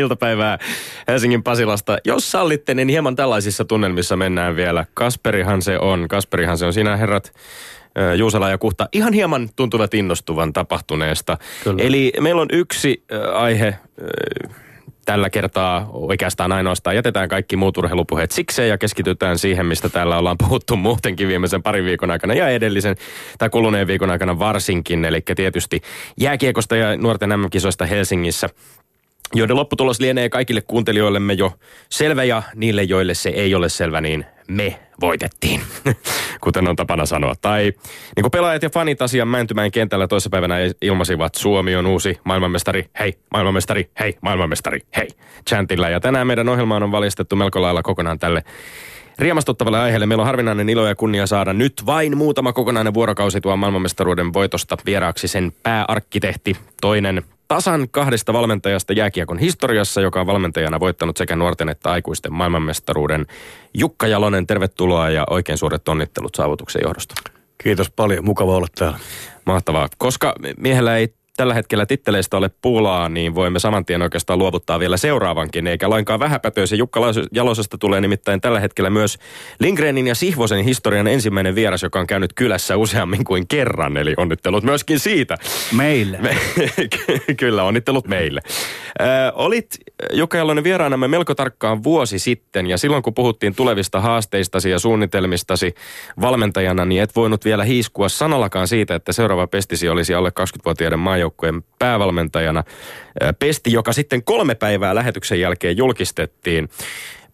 iltapäivää Helsingin Pasilasta. Jos sallitte, niin hieman tällaisissa tunnelmissa mennään vielä. Kasperihan se on. Kasperihan se on. Sinä herrat Juusala ja Kuhta ihan hieman tuntuvat innostuvan tapahtuneesta. Kyllä. Eli meillä on yksi aihe tällä kertaa oikeastaan ainoastaan. Jätetään kaikki muut urheilupuheet sikseen ja keskitytään siihen, mistä täällä ollaan puhuttu muutenkin viimeisen parin viikon aikana ja edellisen tai kuluneen viikon aikana varsinkin. Eli tietysti jääkiekosta ja nuorten MM-kisoista Helsingissä joiden lopputulos lienee kaikille kuuntelijoillemme jo selvä ja niille, joille se ei ole selvä, niin me voitettiin, kuten on tapana sanoa. Tai niin kuin pelaajat ja fanit asian Mäntymäen kentällä toissapäivänä ilmaisivat, Suomi on uusi maailmanmestari, hei, maailmanmestari, hei, maailmanmestari, hei, chantilla. Ja tänään meidän ohjelmaan on valistettu melko lailla kokonaan tälle riemastuttavalle aiheelle. Meillä on harvinainen ilo ja kunnia saada nyt vain muutama kokonainen vuorokausi tuo maailmanmestaruuden voitosta vieraaksi sen pääarkkitehti, toinen tasan kahdesta valmentajasta jääkiekon historiassa, joka on valmentajana voittanut sekä nuorten että aikuisten maailmanmestaruuden. Jukka Jalonen, tervetuloa ja oikein suuret onnittelut saavutuksen johdosta. Kiitos paljon, mukava olla täällä. Mahtavaa. Koska miehellä ei tällä hetkellä titteleistä ole pulaa, niin voimme saman tien oikeastaan luovuttaa vielä seuraavankin, eikä lainkaan vähäpätöisen. Jukka Jalosesta tulee nimittäin tällä hetkellä myös Lindgrenin ja Sihvosen historian ensimmäinen vieras, joka on käynyt kylässä useammin kuin kerran, eli onnittelut myöskin siitä. Meille. Me, kyllä, onnittelut meille. Ö, olit Jukka Jalonen vieraanamme melko tarkkaan vuosi sitten, ja silloin kun puhuttiin tulevista haasteistasi ja suunnitelmistasi valmentajana, niin et voinut vielä hiiskua sanallakaan siitä, että seuraava pestisi olisi alle 20-vuotiaiden maajoukkueen päävalmentajana. Pesti, joka sitten kolme päivää lähetyksen jälkeen julkistettiin.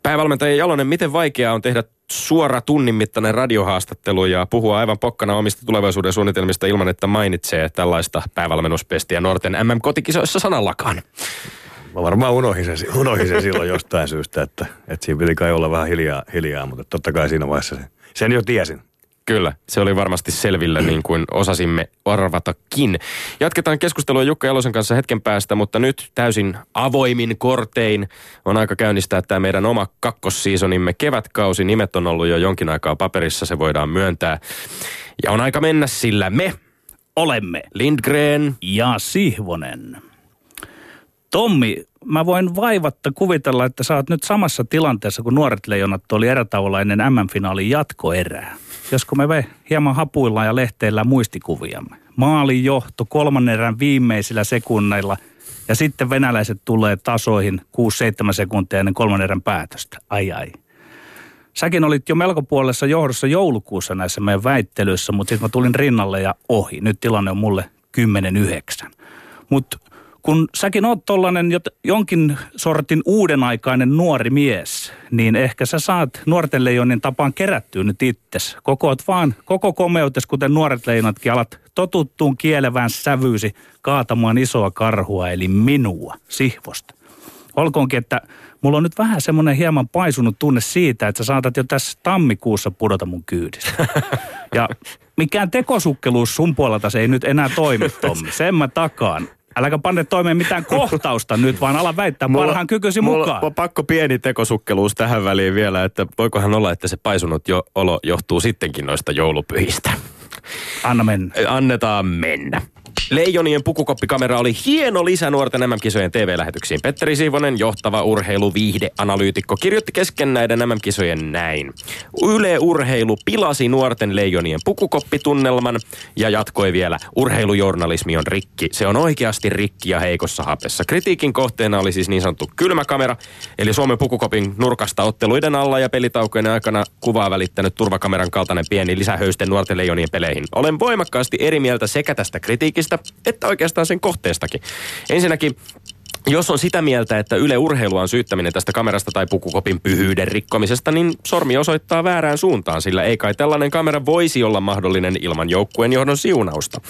Päävalmentaja Jalonen, miten vaikeaa on tehdä suora tunnin mittainen radiohaastattelu ja puhua aivan pokkana omista tulevaisuuden suunnitelmista ilman, että mainitsee tällaista päävalmennuspestiä nuorten MM-kotikisoissa sanallakaan? Mä varmaan unohdin sen, unohdin sen silloin jostain syystä, että, että siinä piti kai olla vähän hiljaa, hiljaa mutta totta kai siinä vaiheessa sen, sen jo tiesin. Kyllä, se oli varmasti selvillä niin kuin osasimme arvatakin. Jatketaan keskustelua Jukka Jalosen kanssa hetken päästä, mutta nyt täysin avoimin kortein on aika käynnistää tämä meidän oma kakkossiisonimme kevätkausi. Nimet on ollut jo jonkin aikaa paperissa, se voidaan myöntää. Ja on aika mennä sillä me olemme Lindgren ja Sihvonen. Tommi, mä voin vaivatta kuvitella, että sä oot nyt samassa tilanteessa kuin nuoret leijonat oli erätauolla ennen MM-finaalin jatkoerää. Josko me ve hieman hapuillaan ja lehteillä muistikuviamme. Maalin johto kolmannen erän viimeisillä sekunneilla ja sitten venäläiset tulee tasoihin 6-7 sekuntia ennen kolmannen erän päätöstä. Ai ai. Säkin olit jo melko puolessa johdossa joulukuussa näissä meidän väittelyissä, mutta sitten mä tulin rinnalle ja ohi. Nyt tilanne on mulle 10-9. Mutta kun säkin oot tollanen jonkin sortin uudenaikainen nuori mies, niin ehkä sä saat nuorten leijonin tapaan kerättyä nyt itses. Kokoot vaan, koko komeutes, kuten nuoret leijonatkin, alat totuttuun kielevään sävyysi kaatamaan isoa karhua, eli minua, Sihvosta. Olkoonkin, että mulla on nyt vähän semmoinen hieman paisunut tunne siitä, että sä saatat jo tässä tammikuussa pudota mun kyydistä. Ja mikään tekosukkeluus sun puolelta se ei nyt enää toimi, Tommi. Sen mä takaan. Äläkä panne toimeen mitään kohtausta nyt, vaan ala väittää mulla, parhaan kykysi mulla mukaan. on pakko pieni tekosukkeluus tähän väliin vielä, että voikohan olla, että se paisunut jo, olo johtuu sittenkin noista joulupyhistä. Anna mennä. Annetaan mennä. Leijonien pukukoppikamera oli hieno lisä nuorten MM-kisojen TV-lähetyksiin. Petteri Siivonen, johtava urheiluviihdeanalyytikko, kirjoitti kesken näiden MM-kisojen näin. Yle Urheilu pilasi nuorten leijonien pukukoppitunnelman ja jatkoi vielä, urheilujournalismi on rikki. Se on oikeasti rikki ja heikossa hapessa. Kritiikin kohteena oli siis niin sanottu kylmäkamera, eli Suomen pukukopin nurkasta otteluiden alla ja pelitaukojen aikana kuvaa välittänyt turvakameran kaltainen pieni lisähöyste nuorten leijonien peleihin. Olen voimakkaasti eri mieltä sekä tästä kritiikistä, että oikeastaan sen kohteestakin. Ensinnäkin Jos on sitä mieltä, että Yle Urheilua on syyttäminen tästä kamerasta tai pukukopin pyhyyden rikkomisesta, niin sormi osoittaa väärään suuntaan, sillä ei kai tällainen kamera voisi olla mahdollinen ilman joukkueen johdon siunausta.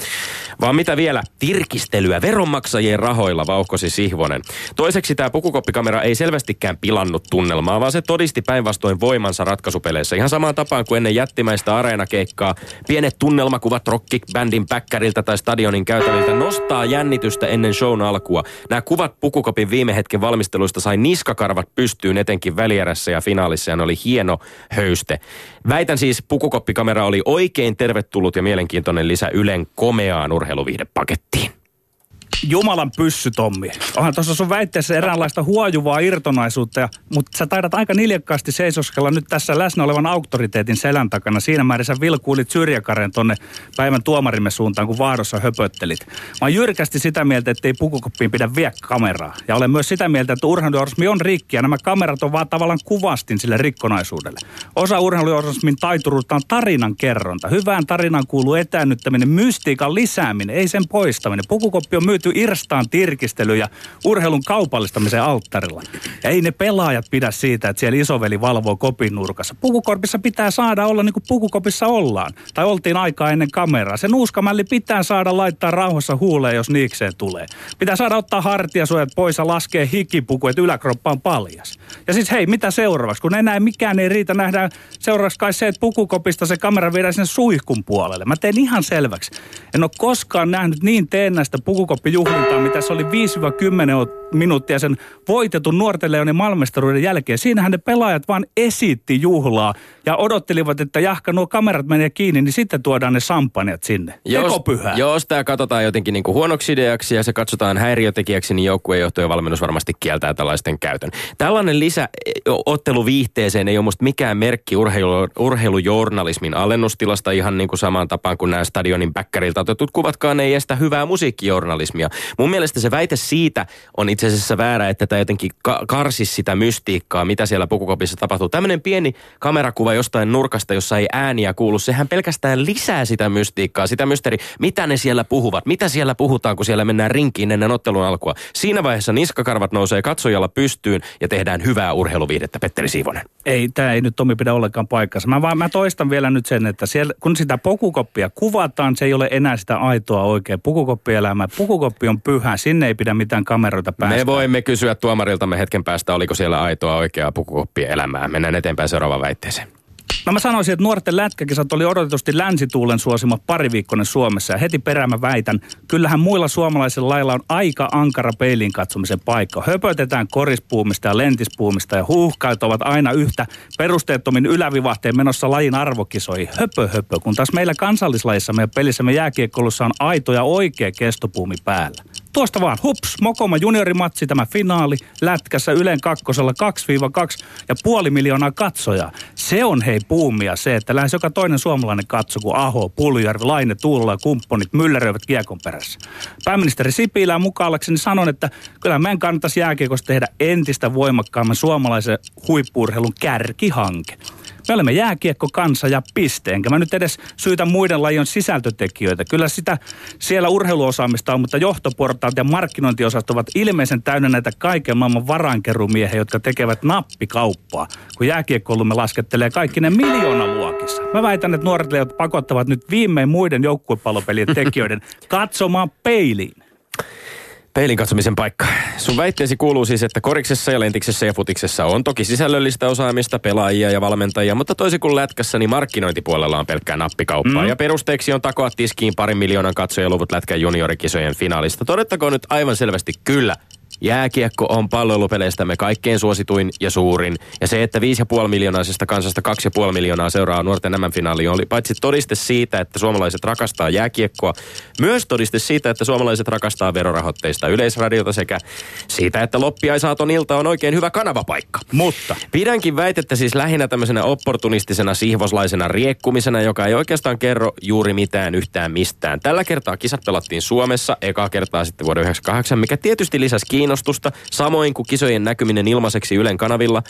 Vaan mitä vielä? Tirkistelyä veronmaksajien rahoilla, vauhkosi Sihvonen. Toiseksi tämä pukukoppikamera ei selvästikään pilannut tunnelmaa, vaan se todisti päinvastoin voimansa ratkaisupeleissä. Ihan samaan tapaan kuin ennen jättimäistä areenakeikkaa. Pienet tunnelmakuvat rockibändin päkkäriltä tai stadionin käytäviltä nostaa jännitystä ennen shown alkua. Nämä kuvat pukukopin viime hetken valmisteluista sai niskakarvat pystyyn etenkin välierässä ja finaalissa ja ne oli hieno höyste. Väitän siis, pukukoppikamera oli oikein tervetullut ja mielenkiintoinen lisä Ylen komeaan urheiluviihdepakettiin. Jumalan pyssy, Tommi. Onhan tuossa sun väitteessä eräänlaista huojuvaa irtonaisuutta, ja, mutta sä taidat aika niljakkaasti seisoskella nyt tässä läsnä olevan auktoriteetin selän takana. Siinä määrin sä vilkuilit syrjäkaren tonne päivän tuomarimme suuntaan, kun vaarossa höpöttelit. Mä oon jyrkästi sitä mieltä, että ei pukukoppiin pidä vie kameraa. Ja olen myös sitä mieltä, että urheilujournalismi on rikki, ja nämä kamerat on vaan tavallaan kuvastin sille rikkonaisuudelle. Osa urheilujournalismin taituruutta on tarinan kerronta. Hyvään tarinaan kuuluu etäännyttäminen, mystiikan lisääminen, ei sen poistaminen. Pukukoppi on myyty irstaan tirkistely ja urheilun kaupallistamisen alttarilla. Ja ei ne pelaajat pidä siitä, että siellä isoveli valvoo kopin nurkassa. Pukukorpissa pitää saada olla niin kuin pukukopissa ollaan. Tai oltiin aikaa ennen kameraa. Se nuuskamälli pitää saada laittaa rauhassa huuleen, jos niikseen tulee. Pitää saada ottaa hartiasuojat pois ja laskea hikipuku, että yläkroppa on paljas. Ja siis hei, mitä seuraavaksi? Kun enää mikään ei riitä, nähdään seuraavaksi kai se, että pukukopista se kamera viedään sinne suihkun puolelle. Mä teen ihan selväksi. En ole koskaan nähnyt niin teennäistä pukukoppijuhlintaa, mitä se oli 5-10 minuuttia sen voitetun nuorten leonin maailmanmestaruuden jälkeen. Siinähän ne pelaajat vaan esitti juhlaa ja odottelivat, että jahka nuo kamerat menee kiinni, niin sitten tuodaan ne sampanjat sinne. Jos, pyhä. Jos tämä katsotaan jotenkin niin kuin huonoksi ideaksi ja se katsotaan häiriötekijäksi, niin joukkuejohto ja valmennus varmasti kieltää tällaisten käytön. Tällainen lisä otteluviihteeseen ei ole musta mikään merkki urheilu, urheilujournalismin alennustilasta ihan niin kuin samaan tapaan kuin nämä stadionin bäkkäriltä otetut kuvatkaan ei estä hyvää musiikkijournalismia. Mun mielestä se väite siitä on itse asiassa väärä, että tämä jotenkin ka- karsisi sitä mystiikkaa, mitä siellä pukukopissa tapahtuu. Tämmöinen pieni kamerakuva jostain nurkasta, jossa ei ääniä kuulu, sehän pelkästään lisää sitä mystiikkaa, sitä mysteri, mitä ne siellä puhuvat, mitä siellä puhutaan, kun siellä mennään rinkiin ennen ottelun alkua. Siinä vaiheessa niskakarvat nousee katsojalla pystyyn ja tehdään hyvää urheiluviidettä, Petteri Siivonen. Ei, tämä ei nyt Tomi pidä ollenkaan paikkansa. Mä, vaan, mä toistan vielä nyt sen, että siellä, kun sitä pukukoppia kuvataan, se ei ole enää sitä aitoa oikein pukukoppielämää. Pukukoppi on pyhä, sinne ei pidä mitään kameroita päästä. Me voimme kysyä tuomariltamme hetken päästä, oliko siellä aitoa oikeaa pukukoppielämää. Mennään eteenpäin seuraavaan väitteeseen. No mä sanoisin, että nuorten lätkäkisat oli odotetusti länsituulen suosima pariviikkoinen Suomessa. Ja heti perään mä väitän, kyllähän muilla suomalaisilla lailla on aika ankara peilin katsomisen paikka. Höpötetään korispuumista ja lentispuumista ja huuhkailut ovat aina yhtä perusteettomin ylävivahteen menossa lajin arvokisoi. Höpö höpö, kun taas meillä kansallislajissa meidän pelissämme jääkiekkoulussa on aito ja oikea kestopuumi päällä. Tuosta vaan, hups, Mokoma juniorimatsi, tämä finaali, lätkässä Ylen kakkosella 2-2 ja puoli miljoonaa katsojaa. Se on hei puumia se, että lähes joka toinen suomalainen katso, kun Aho, Puljärvi, Laine, Tuulola ja kumppanit mylläröivät kiekon perässä. Pääministeri Sipilä mukaan sanon, että kyllä meidän kannattaisi jääkiekosta tehdä entistä voimakkaamman suomalaisen huippuurheilun kärkihanke. Me olemme jääkiekko kansa ja piste. Enkä mä nyt edes syytä muiden lajien sisältötekijöitä. Kyllä sitä siellä urheiluosaamista on, mutta johtoportaat ja markkinointiosat ovat ilmeisen täynnä näitä kaiken maailman varainkerumiehiä, jotka tekevät nappikauppaa. Kun jääkiekkoulumme laskettelee kaikki ne luokissa. Mä väitän, että nuoret pakottavat nyt viimein muiden joukkuepallopelien tekijöiden katsomaan peiliin. Peilin katsomisen paikka. Sun väitteesi kuuluu siis, että koriksessa ja lentiksessä ja futiksessa on toki sisällöllistä osaamista, pelaajia ja valmentajia, mutta toisin kuin lätkässä, niin markkinointipuolella on pelkkää nappikauppaa. Mm. Ja perusteeksi on takoa tiskiin parin miljoonan katsojaluvut lätkän juniorikisojen finaalista. Todettakoon nyt aivan selvästi kyllä, Jääkiekko on palvelupeleistämme kaikkein suosituin ja suurin. Ja se, että 5,5 miljoonaisesta kansasta 2,5 miljoonaa seuraa nuorten nämä finaaliin oli paitsi todiste siitä, että suomalaiset rakastaa jääkiekkoa, myös todiste siitä, että suomalaiset rakastaa verorahoitteista yleisradiota sekä siitä, että loppiaisaaton ilta on oikein hyvä kanavapaikka. Mutta pidänkin väitettä siis lähinnä tämmöisenä opportunistisena sihvoslaisena riekkumisena, joka ei oikeastaan kerro juuri mitään yhtään mistään. Tällä kertaa kisat pelattiin Suomessa, eka kertaa sitten vuoden 1998, mikä tietysti lisäsi kiinnostusta, samoin kuin kisojen näkyminen ilmaiseksi Ylen kanavilla.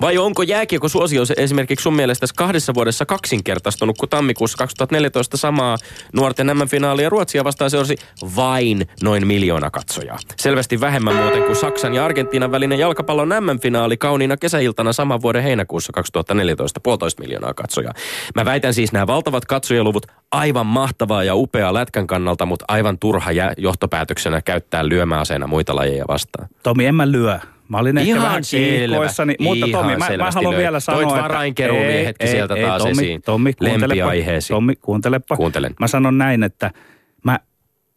Vai onko jääkiekko suosio esimerkiksi sun mielestä kahdessa vuodessa kaksinkertaistunut, kun tammikuussa 2014 samaa nuorten MM-finaalia Ruotsia vastaan seurasi vain noin miljoona katsojaa. Selvästi vähemmän muuten kuin Saksan ja Argentiinan välinen jalkapallon MM-finaali kauniina kesäiltana saman vuoden heinäkuussa 2014, puolitoista miljoonaa katsojaa. Mä väitän siis nämä valtavat katsojaluvut aivan mahtavaa ja upeaa lätkän kannalta, mutta aivan turha johtopäätöksenä käyttää lyömäaseena muita lajeja vastaan. Tomi, en mä lyö. Mä olin ehkä Ihan vähän selvä. kiihkoissani, mutta Ihan Tomi, mä, mä selvästi haluan löi. vielä sanoa, Toit että... varainkeruumiehetkin sieltä taas Tommi, esiin. Tommi, kuuntelepa. Tommi, kuuntelepa. Kuuntelen. Mä sanon näin, että mä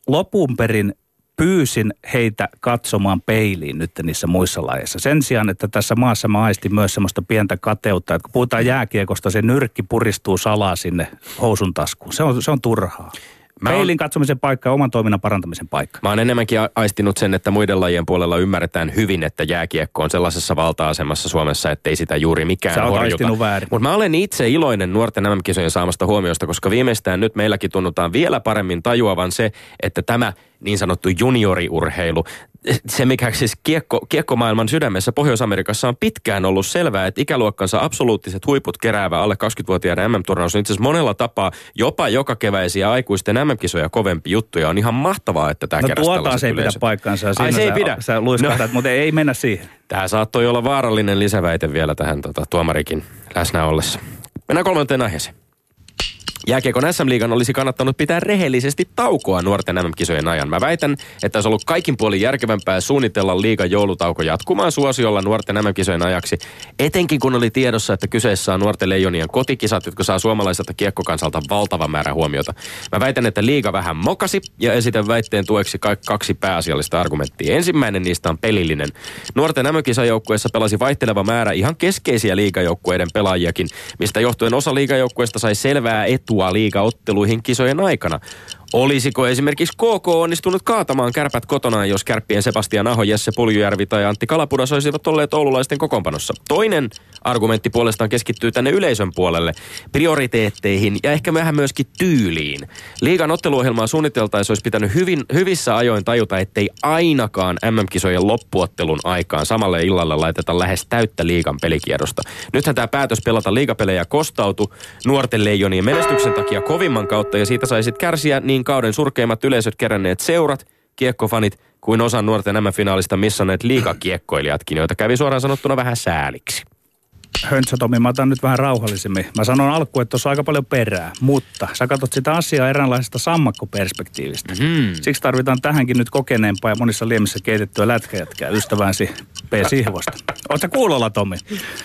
lopun perin pyysin heitä katsomaan peiliin nyt niissä muissa lajeissa. Sen sijaan, että tässä maassa mä aistin myös semmoista pientä kateutta, että kun puhutaan jääkiekosta, se nyrkki puristuu salaa sinne housun taskuun. Se on, se on turhaa. Mä Peilin katsomisen paikka ja oman toiminnan parantamisen paikka. Mä oon enemmänkin aistinut sen, että muiden lajien puolella ymmärretään hyvin, että jääkiekko on sellaisessa valta-asemassa Suomessa, ettei sitä juuri mikään Sä horjuta. Mutta mä olen itse iloinen nuorten MM-kisojen saamasta huomiosta, koska viimeistään nyt meilläkin tunnutaan vielä paremmin tajuavan se, että tämä niin sanottu junioriurheilu, se mikä siis kiekko, kiekkomaailman sydämessä Pohjois-Amerikassa on pitkään ollut selvää, että ikäluokkansa absoluuttiset huiput keräävä alle 20-vuotiaiden MM-turnaus on itse asiassa monella tapaa jopa joka keväisiä aikuisten MM-kisoja kovempi juttu ja on ihan mahtavaa, että tämä No keräsi tuota se ei pidä yleisöt. paikkaansa. ja Ai se ei sä, pidä? Sä luiskahdat, No. mutta ei mennä siihen. Tämä saattoi olla vaarallinen lisäväite vielä tähän tota, tuomarikin läsnä ollessa. Mennään kolmanteen aiheeseen. Jääkiekon SM-liigan olisi kannattanut pitää rehellisesti taukoa nuorten MM-kisojen ajan. Mä väitän, että olisi ollut kaikin puolin järkevämpää suunnitella liigan joulutauko jatkumaan suosiolla nuorten MM-kisojen ajaksi. Etenkin kun oli tiedossa, että kyseessä on nuorten leijonien kotikisat, jotka saa suomalaiselta kiekkokansalta valtava määrä huomiota. Mä väitän, että liiga vähän mokasi ja esitän väitteen tueksi ka- kaksi pääasiallista argumenttia. Ensimmäinen niistä on pelillinen. Nuorten MM-kisajoukkueessa pelasi vaihteleva määrä ihan keskeisiä liigajoukkueiden pelaajiakin, mistä johtuen osa liigajoukkueista sai selvää etua liigaotteluihin kisojen aikana. Olisiko esimerkiksi KK onnistunut kaatamaan kärpät kotonaan, jos kärppien Sebastian Aho, Jesse Puljujärvi tai Antti Kalapudas olisivat olleet oululaisten kokoonpanossa? Toinen argumentti puolestaan keskittyy tänne yleisön puolelle, prioriteetteihin ja ehkä vähän myöskin tyyliin. Liigan otteluohjelmaa suunniteltaessa olisi pitänyt hyvin, hyvissä ajoin tajuta, ettei ainakaan MM-kisojen loppuottelun aikaan samalle illalle laiteta lähes täyttä liigan pelikierrosta. Nythän tämä päätös pelata liigapelejä kostautui nuorten leijonien menestyksen takia kovimman kautta ja siitä saisit kärsiä niin kauden surkeimmat yleisöt keränneet seurat, kiekkofanit kuin osa nuorten MM-finaalista missanneet liigakiekkoilijatkin, joita kävi suoraan sanottuna vähän sääliksi. Höntsä Tomi, mä otan nyt vähän rauhallisemmin. Mä sanon alkuun, että tuossa on aika paljon perää, mutta sä katsot sitä asiaa eräänlaisesta sammakkoperspektiivistä. Mm. Siksi tarvitaan tähänkin nyt kokeneempaa ja monissa liemissä keitettyä lätkäjätkää ystävänsä P. Sihvosta. Oletko kuulolla, Tomi?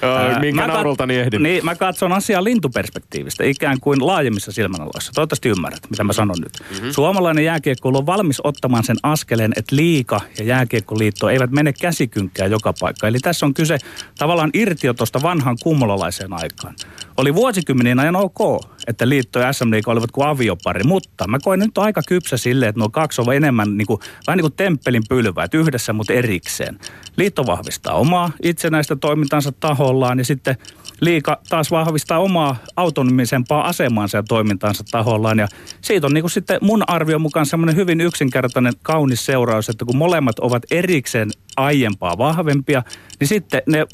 Ää, minkä mä kat- naurultani ehdin? Niin, mä katson asiaa lintuperspektiivistä, ikään kuin laajemmissa silmänaloissa. Toivottavasti ymmärrät, mitä mä sanon nyt. Mm-hmm. Suomalainen jääkiekko on valmis ottamaan sen askeleen, että liika ja jääkiekkoliitto eivät mene käsikynkkään joka paikka. Eli tässä on kyse tavallaan irtiotosta vanhan kummolalaiseen aikaan. Oli vuosikymmenien ajan ok, että liitto ja SM-liiga olivat kuin aviopari, mutta mä koen nyt aika kypsä sille, että nuo kaksi on enemmän niin kuin, vähän niin kuin temppelin pylväät yhdessä, mutta erikseen. Liitto vahvistaa omaa itsenäistä toimintansa tahollaan ja sitten liika taas vahvistaa omaa autonomisempaa asemaansa ja toimintaansa tahollaan. Ja siitä on niin kuin sitten mun arvion mukaan semmoinen hyvin yksinkertainen kaunis seuraus, että kun molemmat ovat erikseen aiempaa vahvempia, niin sitten ne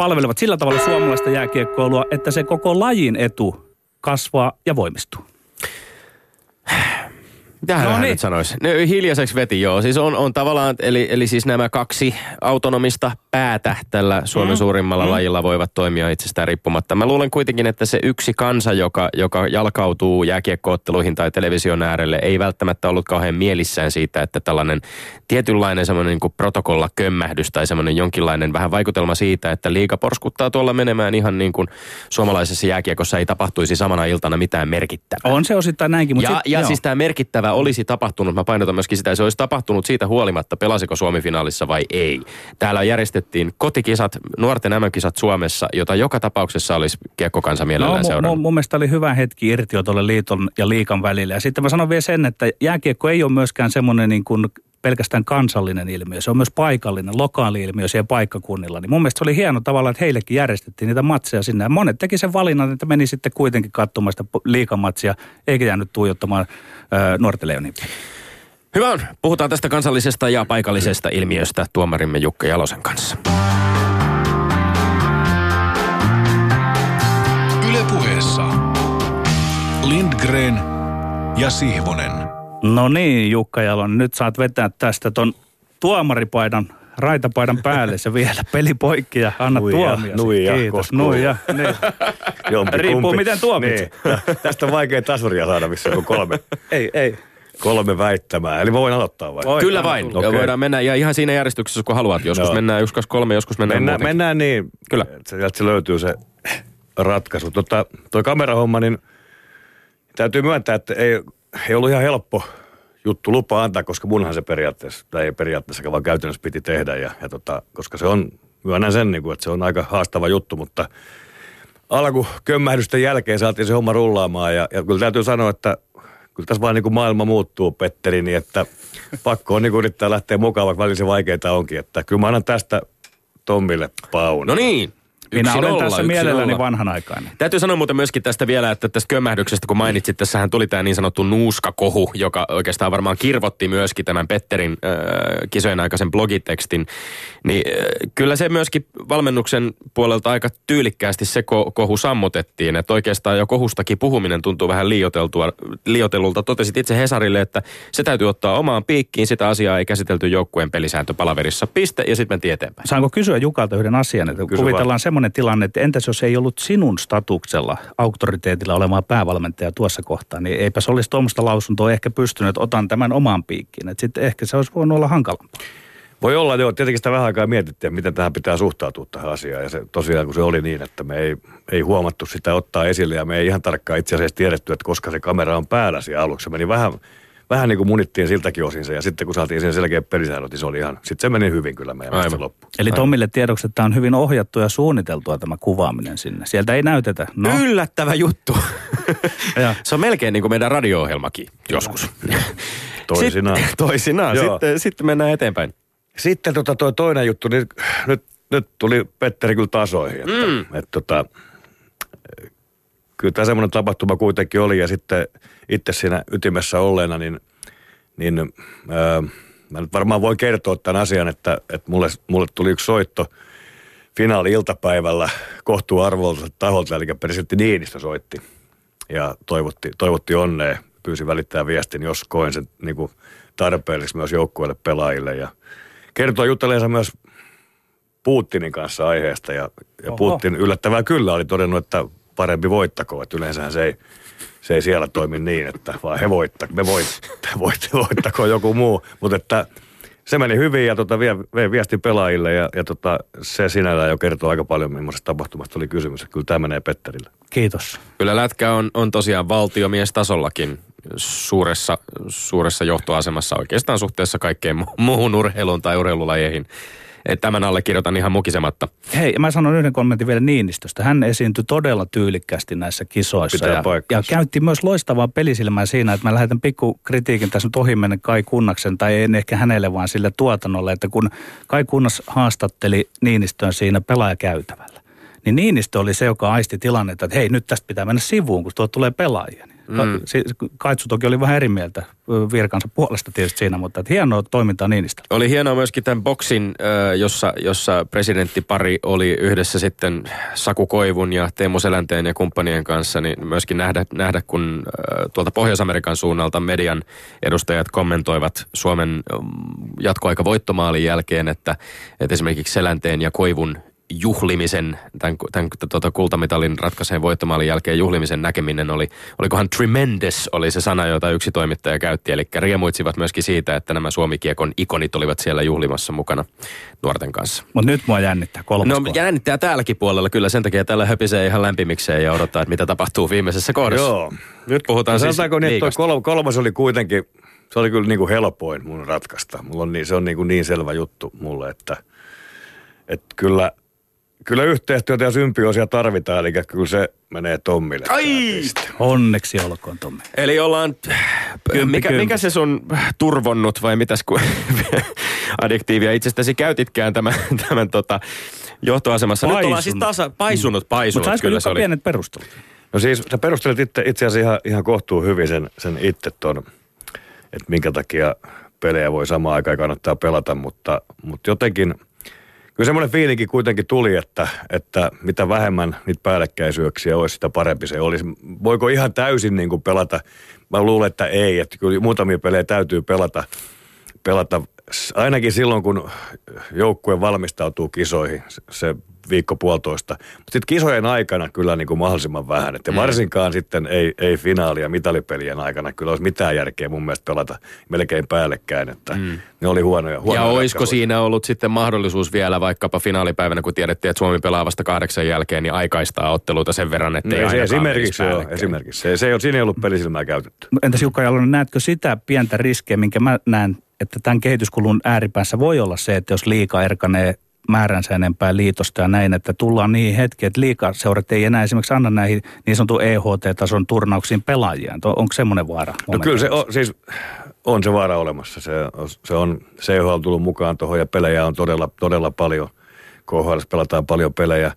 palvelevat sillä tavalla suomalaista jääkiekkoilua, että se koko lajin etu kasvaa ja voimistuu. Mitähän No hän niin. nyt sanoisi? Ne hiljaiseksi veti, joo. Siis on, on tavallaan, eli, eli siis nämä kaksi autonomista päätä tällä Suomen mm. suurimmalla mm. lajilla voivat toimia itsestään riippumatta. Mä luulen kuitenkin, että se yksi kansa, joka, joka jalkautuu jääkiekkootteluihin tai television äärelle, ei välttämättä ollut kauhean mielissään siitä, että tällainen tietynlainen semmoinen niin protokolla kömmähdys tai semmoinen jonkinlainen vähän vaikutelma siitä, että liiga porskuttaa tuolla menemään ihan niin kuin suomalaisessa jääkiekossa ei tapahtuisi samana iltana mitään merkittävää. On se osittain näinkin, mutta Ja, sit, ja joo. siis tämä merkittävä olisi tapahtunut, mä painotan myöskin sitä, se olisi tapahtunut siitä huolimatta, pelasiko Suomi finaalissa vai ei. Täällä järjestettiin kotikisat, nuorten MM-kisat Suomessa, jota joka tapauksessa olisi kiekkokansa mielellään No, seurannut. mu- mun mielestä oli hyvä hetki irtio tuolle liiton ja liikan välillä. Ja sitten mä sanon vielä sen, että jääkiekko ei ole myöskään semmoinen niin kuin pelkästään kansallinen ilmiö. Se on myös paikallinen, lokaali ilmiö siellä paikkakunnilla. Niin mun mielestä se oli hieno tavalla, että heillekin järjestettiin niitä matseja sinne. Ja monet teki sen valinnan, että meni sitten kuitenkin katsomaan sitä liikamatsia, eikä jäänyt tuijottamaan ö, nuorten leonin. Hyvä on. Puhutaan tästä kansallisesta ja paikallisesta ilmiöstä tuomarimme Jukka Jalosen kanssa. Ylepuheessa Lindgren ja Sihvonen. No niin, Jukka Jalon, nyt saat vetää tästä ton tuomaripaidan raitapaidan päälle se vielä peli poikki ja anna Nuija, tuomio. nuija, Kiitos, nuija. Niin. Jompi Riippuu kumpi. miten tuomit. Niin. Tästä on vaikea tasuria saada, missä on kolme, Ei, ei. Kolme väittämää. Eli mä voin aloittaa vai? Voi. Kyllä vain. tulla. Ja voidaan mennä ja ihan siinä järjestyksessä, kun haluat. Joskus Joo. mennään joskus kolme, joskus mennään, Mennään, muutenkin. mennään niin. Kyllä. että Sieltä se löytyy se ratkaisu. Tota, toi kamerahomma, niin täytyy myöntää, että ei, ei ollut ihan helppo juttu lupa antaa, koska munhan se periaatteessa, tai ei periaatteessa, vaan käytännössä piti tehdä. Ja, ja tota, koska se on, myönnän sen, niin kuin, että se on aika haastava juttu, mutta alku kömmähdysten jälkeen saatiin se homma rullaamaan. Ja, ja kyllä täytyy sanoa, että kyllä tässä vaan niin kuin maailma muuttuu, Petteri, niin että pakko on niin kuin yrittää lähteä mukaan, vaikka välillä se vaikeita onkin. Että kyllä mä annan tästä Tommille paun. No niin. Minä olen nolla, tässä mielelläni vanhanaikainen. Täytyy sanoa muuten myöskin tästä vielä, että tästä kömmähdyksestä, kun mainitsit, tässähän tuli tämä niin sanottu nuuskakohu, joka oikeastaan varmaan kirvotti myöskin tämän Petterin äh, kisojen aikaisen blogitekstin. Niin äh, kyllä se myöskin valmennuksen puolelta aika tyylikkäästi se ko- kohu sammutettiin, että oikeastaan jo kohustakin puhuminen tuntuu vähän liioteltua, liiotelulta. Totesit itse Hesarille, että se täytyy ottaa omaan piikkiin, sitä asiaa ei käsitelty joukkueen pelisääntöpalaverissa. Piste ja sitten mentiin eteenpäin. Saanko kysyä Jukalta yhden asian? Että Kysy kuvitellaan semmoinen tilanne, että entäs jos ei ollut sinun statuksella, auktoriteetilla olemaan päävalmentaja tuossa kohtaa, niin eipä se olisi tuommoista lausuntoa ehkä pystynyt, että otan tämän omaan piikkiin. Että sitten ehkä se olisi voinut olla hankalampaa. Voi olla, joo. Tietenkin sitä vähän aikaa mietittiin, miten tähän pitää suhtautua tähän asiaan. Ja se, tosiaan, kun se oli niin, että me ei, ei huomattu sitä ottaa esille ja me ei ihan tarkkaan itse asiassa tiedetty, että koska se kamera on päällä siellä aluksi. Se meni vähän, vähän niin kuin munittiin siltäkin osin se. Ja sitten kun saatiin siihen selkeä pelisäännöt, niin se oli ihan, sitten se meni hyvin kyllä meidän Aivan. mielestä loppu. Eli Tommille tiedoksi, että tämä on hyvin ohjattu ja suunniteltua tämä kuvaaminen sinne. Sieltä ei näytetä. No, Yllättävä juttu. Ja. se on melkein niin kuin meidän radio-ohjelmakin joskus. Toisinaan. Sitten, toisinaan. Joo. Sitten, sitten mennään eteenpäin. Sitten tota toi toinen juttu, niin nyt, nyt tuli Petteri kyllä tasoihin. Että, mm. että tota, kyllä tämä semmoinen tapahtuma kuitenkin oli ja sitten itse siinä ytimessä olleena, niin, niin ää, mä nyt varmaan voin kertoa tämän asian, että, että mulle, mulle tuli yksi soitto finaali-iltapäivällä kohtuuarvolta taholta, eli presidentti Niinistö soitti ja toivotti, toivotti onnea, pyysi välittää viestin, jos koen sen niin kuin tarpeelliseksi myös joukkueelle pelaajille ja kertoi jutteleensa myös Putinin kanssa aiheesta ja, ja Oho. Putin yllättävää kyllä oli todennut, että parempi voittako, että yleensähän se ei, se ei siellä toimi niin, että vaan he voittaa, me voit, voit, voittako joku muu, mutta että se meni hyvin ja tota, vie, vei viesti pelaajille ja, ja tota, se sinällään jo kertoo aika paljon, millaisesta tapahtumasta oli kysymys. Että Kyllä tämä menee Petterille. kiitos. Kyllä Lätkä on, on tosiaan valtiomiestasollakin suuressa, suuressa johtoasemassa oikeastaan suhteessa kaikkeen mu- muuhun urheiluun tai urheilulajeihin. Et Tämän allekirjoitan ihan mukisematta. Hei, mä sanon yhden kommentin vielä Niinistöstä. Hän esiintyi todella tyylikkäästi näissä kisoissa. Pitää ja, ja käytti myös loistavaa pelisilmää siinä, että mä lähetän pikku kritiikin tässä nyt ohi mennä Kai Kunnaksen, tai en ehkä hänelle, vaan sille tuotannolle, että kun Kai Kunnas haastatteli Niinistöön siinä pelaajakäytävällä, niin Niinistö oli se, joka aisti tilannetta, että hei, nyt tästä pitää mennä sivuun, kun tuo tulee pelaajia. Mm. Kaitsu toki oli vähän eri mieltä virkansa puolesta tietysti siinä, mutta että hienoa toimintaa Niinistä. Oli hienoa myöskin tämän boksin, jossa, jossa presidenttipari oli yhdessä sitten Saku Koivun ja Teemu Selänteen ja kumppanien kanssa, niin myöskin nähdä, nähdä kun tuolta Pohjois-Amerikan suunnalta median edustajat kommentoivat Suomen jatkoaika voittomaalin jälkeen, että, että esimerkiksi Selänteen ja Koivun juhlimisen, tämän, tämän tuota, kultamitalin ratkaiseen voittomaalin jälkeen juhlimisen näkeminen oli, olikohan tremendous oli se sana, jota yksi toimittaja käytti, eli riemuitsivat myöskin siitä, että nämä Suomikiekon ikonit olivat siellä juhlimassa mukana nuorten kanssa. Mutta nyt mua jännittää kolmas No kohta. jännittää täälläkin puolella kyllä, sen takia täällä höpisee ihan lämpimikseen ja odottaa, että mitä tapahtuu viimeisessä kohdassa. Joo. Nyt puhutaan siis Sanotaanko niin, että toi kol- kolmas oli kuitenkin, se oli kyllä niin kuin helpoin mun ratkaista. Mulla on niin, se on niin, kuin niin selvä juttu mulle, että, että kyllä, kyllä yhteistyötä ja symbioosia tarvitaan, eli kyllä se menee Tommille. Ai! Onneksi olkoon Tommi. Eli ollaan, Kymppi, mikä, kymppi. mikä se sun turvonnut vai mitäs kun adjektiivia itsestäsi käytitkään tämän, tämän tota, johtoasemassa. Nyt ollaan siis Paisunut. tasa, paisunut, paisunut. Mutta saisiko kyllä se oli. pienet perustelut? No siis sä perustelit itse, itse asiassa ihan, ihan kohtuu hyvin sen, sen itse ton, että minkä takia pelejä voi samaan aikaan kannattaa pelata, mutta, mutta jotenkin kyllä semmoinen fiilinki kuitenkin tuli, että, että mitä vähemmän niitä päällekkäisyyksiä olisi, sitä parempi se olisi. Voiko ihan täysin niin kuin pelata? Mä luulen, että ei, että kyllä muutamia pelejä täytyy pelata, pelata ainakin silloin, kun joukkue valmistautuu kisoihin, se viikko puolitoista. Mutta sitten kisojen aikana kyllä niin kuin mahdollisimman vähän. Että varsinkaan sitten ei, ei finaalia mitalipelien aikana kyllä olisi mitään järkeä mun mielestä pelata melkein päällekkäin. Että mm. Ne oli huonoja, huonoja Ja olisiko siinä ollut sitten mahdollisuus vielä vaikkapa finaalipäivänä, kun tiedettiin, että Suomi pelaa vasta kahdeksan jälkeen, niin aikaistaa otteluita sen verran, että No, ei ei se esimerkiksi joo, esimerkiksi. Se, se ei ole, siinä ei ollut pelisilmää käytetty. Entäs Jukka Jalonen, näetkö sitä pientä riskiä, minkä mä näen, että tämän kehityskulun ääripäässä voi olla se, että jos liika erkanee määränsä enempää liitosta ja näin, että tullaan niihin hetkiin, että liikaseurat ei enää esimerkiksi anna näihin niin sanotun EHT-tason turnauksiin pelaajia. On- Onko semmoinen vaara? No kyllä se on, siis on se vaara olemassa. Se, on- se on CHL on tullut mukaan tuohon ja pelejä on todella, todella paljon. KHL pelataan paljon pelejä.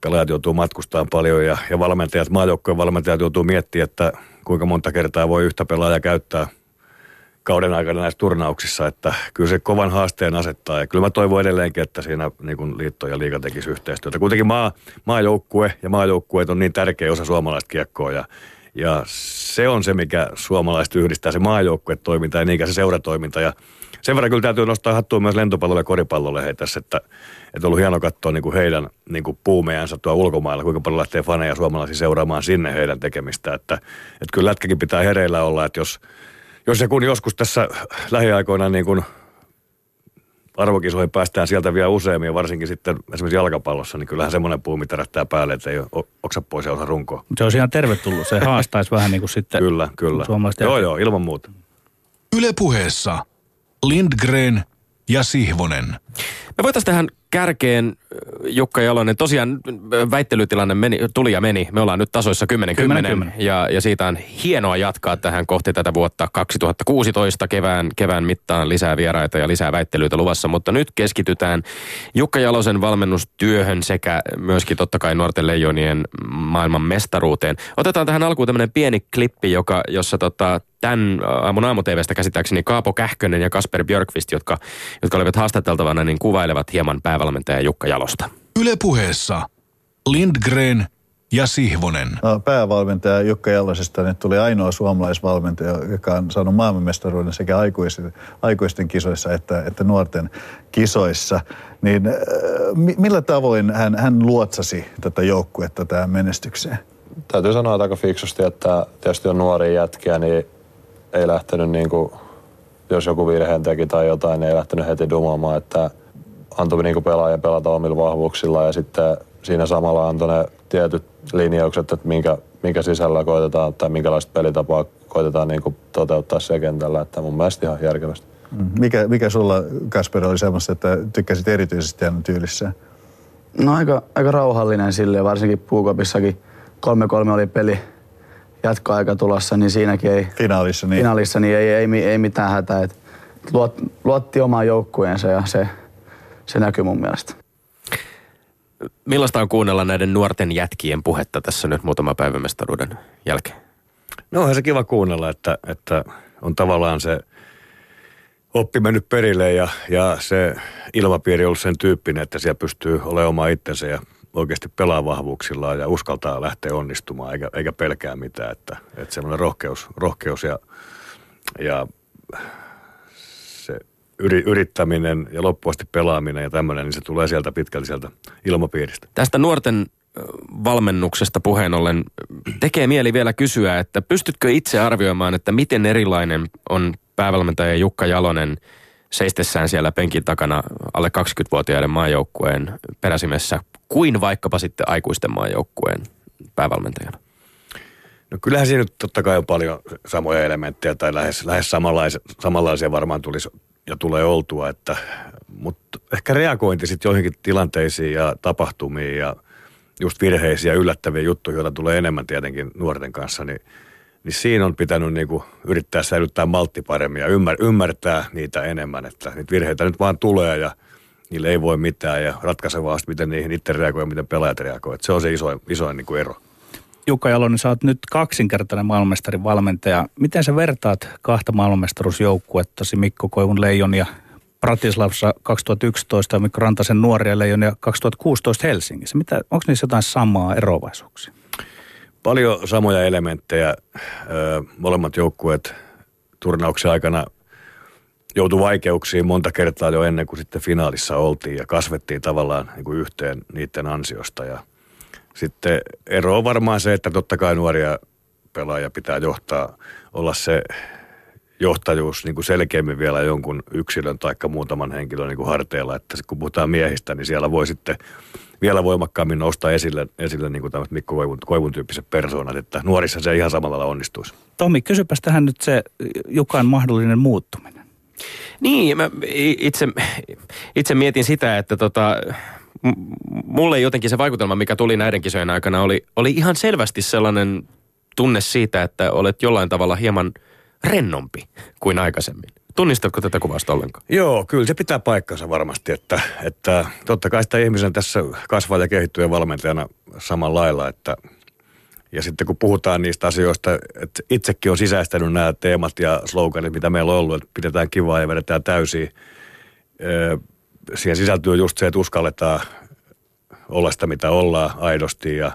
Pelaajat joutuu matkustamaan paljon ja, ja valmentajat, maajoukkojen valmentajat joutuu miettimään, että kuinka monta kertaa voi yhtä pelaajaa käyttää kauden aikana näissä turnauksissa, että kyllä se kovan haasteen asettaa. Ja kyllä mä toivon edelleenkin, että siinä niin kuin liitto ja liiga tekisi yhteistyötä. Kuitenkin maa, maajoukkue ja maajoukkueet on niin tärkeä osa suomalaista kiekkoa ja, ja se on se, mikä suomalaiset yhdistää, se maajoukkuetoiminta ja niinkään se seuratoiminta. Ja sen verran kyllä täytyy nostaa hattua myös lentopallolle ja koripallolle heitä tässä, että, että on ollut hieno katsoa niin kuin heidän niin kuin puumejansa tuolla ulkomailla, kuinka paljon lähtee faneja suomalaisia seuraamaan sinne heidän tekemistä. Että, että kyllä lätkäkin pitää hereillä olla, että jos, jos ja kun joskus tässä lähiaikoina niin kuin arvokisoihin päästään sieltä vielä useammin, varsinkin sitten esimerkiksi jalkapallossa, niin kyllähän semmoinen puumi tärähtää päälle, että ei oksa pois ja osa runkoa. Se olisi ihan tervetullut. Se haastaisi vähän niin kuin sitten Kyllä, kyllä. suomalaiset Joo, joo, ilman muuta. Yle puheessa Lindgren ja Sihvonen. Me voitaisiin tähän kärkeen, Jukka Jalonen, tosiaan väittelytilanne meni, tuli ja meni. Me ollaan nyt tasoissa 10-10 10-10. ja, ja siitä on hienoa jatkaa tähän kohti tätä vuotta 2016 kevään, kevään mittaan lisää vieraita ja lisää väittelyitä luvassa, mutta nyt keskitytään Jukka Jalosen valmennustyöhön sekä myöskin totta kai nuorten leijonien maailman mestaruuteen. Otetaan tähän alkuun tämmöinen pieni klippi, joka, jossa tota, tämän aamun aamu-TVstä käsittääkseni Kaapo Kähkönen ja Kasper Björkvist, jotka, jotka olivat haastateltavana, niin kuvailevat hieman päävalmentaja Jukka Jalosta. Yle puheessa Lindgren ja Sihvonen. No, päävalmentaja Jukka Jalosesta nyt tuli ainoa suomalaisvalmentaja, joka on saanut maailmanmestaruuden sekä aikuisten, aikuisten kisoissa että, että nuorten kisoissa. Niin, äh, mi- millä tavoin hän, hän luotsasi tätä joukkuetta tähän menestykseen? täytyy sanoa että aika fiksusti, että tietysti on nuoria jätkiä, niin ei lähtenyt niin kuin, jos joku virheen teki tai jotain, niin ei lähtenyt heti dumaamaan, että antoi niin pelaajan pelata omilla vahvuuksilla ja sitten siinä samalla antoi ne tietyt linjaukset, että minkä, minkä sisällä koitetaan tai minkälaista pelitapaa koitetaan niin kuin toteuttaa se kentällä, että mun mielestä ihan järkevästi. Mikä, mikä sulla, Kasper, oli semmoista, että tykkäsit erityisesti hänen tyylissään? No aika, aika rauhallinen sille, varsinkin Puukopissakin 3-3 oli peli jatkoaika tulossa, niin siinäkin ei, Finaalissa, niin finaalissa niin ei, ei, ei, mitään hätää. Et luot, luotti omaan joukkueensa ja se, se näkyy mun mielestä. Millaista on kuunnella näiden nuorten jätkien puhetta tässä nyt muutama päivän mestaruuden jälkeen? No onhan se kiva kuunnella, että, että on tavallaan se oppi mennyt perille ja, ja se ilmapiiri ollut sen tyyppinen, että siellä pystyy olemaan oma itsensä ja oikeasti pelaa vahvuuksillaan ja uskaltaa lähteä onnistumaan eikä, eikä pelkää mitään. Että, että semmoinen rohkeus, rohkeus ja, ja se yri, yrittäminen ja loppuasti pelaaminen ja tämmöinen, niin se tulee sieltä pitkälti sieltä ilmapiiristä. Tästä nuorten valmennuksesta puheen ollen tekee mieli vielä kysyä, että pystytkö itse arvioimaan, että miten erilainen on päävalmentaja Jukka Jalonen seistessään siellä penkin takana alle 20-vuotiaiden maajoukkueen peräsimessä kuin vaikkapa sitten aikuisten maajoukkueen päävalmentajana? No kyllähän siinä nyt totta kai on paljon samoja elementtejä tai lähes, lähes samanlaisia, samanlaisia varmaan tulisi ja tulee oltua, että, mutta ehkä reagointi sitten joihinkin tilanteisiin ja tapahtumiin ja just virheisiä yllättäviä juttuja, joita tulee enemmän tietenkin nuorten kanssa, niin, niin siinä on pitänyt niinku yrittää säilyttää maltti paremmin ja ymmär, ymmärtää niitä enemmän, että niitä virheitä nyt vaan tulee ja niille ei voi mitään ja ratkaisevaa miten niihin itse reagoi ja miten pelaajat reagoivat. Se on se isoin, isoin niinku ero. Jukka Jalonen, sä oot nyt kaksinkertainen maailmanmestarin valmentaja. Miten sä vertaat kahta maailmanmestaruusjoukkuettasi, Mikko Koivun Leijon ja Bratislavassa 2011 Mikko Rantasen nuoria leijonia 2016 Helsingissä. Mitä, onko niissä jotain samaa eroavaisuuksia? Paljon samoja elementtejä. Ö, molemmat joukkueet turnauksen aikana joutui vaikeuksiin monta kertaa jo ennen kuin sitten finaalissa oltiin ja kasvettiin tavallaan niin kuin yhteen niiden ansiosta. Ja sitten ero on varmaan se, että totta kai nuoria pelaajia pitää johtaa, olla se johtajuus niin kuin selkeämmin vielä jonkun yksilön tai muutaman henkilön niin kuin harteilla. Että kun puhutaan miehistä, niin siellä voi sitten vielä voimakkaammin nostaa esille, esille niin kuin tämmöiset Mikko Koivun, Koivun tyyppiset persoonat, että nuorissa se ihan samalla lailla onnistuisi. Tomi, kysypäs tähän nyt se Jukan mahdollinen muuttuminen. Niin, mä itse, itse mietin sitä, että tota, mulle jotenkin se vaikutelma, mikä tuli näiden kisojen aikana, oli, oli ihan selvästi sellainen tunne siitä, että olet jollain tavalla hieman rennompi kuin aikaisemmin. Tunnistatko tätä kuvasta ollenkaan? Joo, kyllä se pitää paikkansa varmasti, että, että totta kai sitä ihmisen tässä kasvaa ja kehittyy valmentajana samalla lailla, että ja sitten kun puhutaan niistä asioista, että itsekin on sisäistänyt nämä teemat ja sloganit, mitä meillä on ollut, että pidetään kivaa ja vedetään täysiä. Siihen sisältyy just se, että uskalletaan olla sitä, mitä ollaan aidosti ja,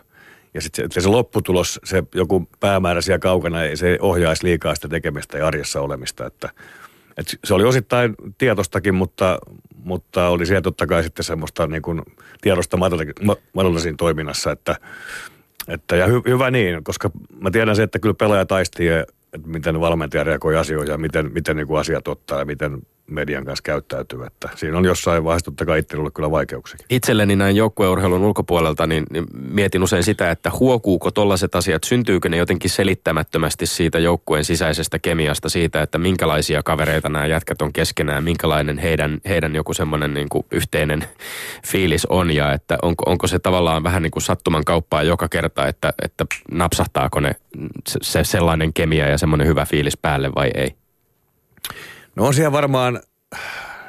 ja sitten se, se lopputulos, se joku päämäärä siellä kaukana, se ohjaisi liikaa sitä tekemistä ja arjessa olemista, että, että se oli osittain tietostakin, mutta, mutta oli siellä totta kai sitten semmoista niin kuin tiedosta madallisin toiminnassa, että että ja hy, hyvä niin, koska mä tiedän se, että kyllä pelaaja taistii, että miten valmentaja reagoi asioihin ja miten, miten niin kuin asiat ottaa ja miten median kanssa käyttäytyy. Että siinä on jossain vaiheessa totta kai itse ollut kyllä vaikeuksia. Itselleni näin joukkueurheilun ulkopuolelta, niin, niin mietin usein sitä, että huokuuko tollaiset asiat, syntyykö ne jotenkin selittämättömästi siitä joukkueen sisäisestä kemiasta, siitä, että minkälaisia kavereita nämä jätkät on keskenään, minkälainen heidän, heidän joku semmoinen niin yhteinen fiilis on ja että onko, onko se tavallaan vähän niin kuin sattuman kauppaa joka kerta, että, että napsahtaako ne se, se sellainen kemia ja semmoinen hyvä fiilis päälle vai ei? No on siellä varmaan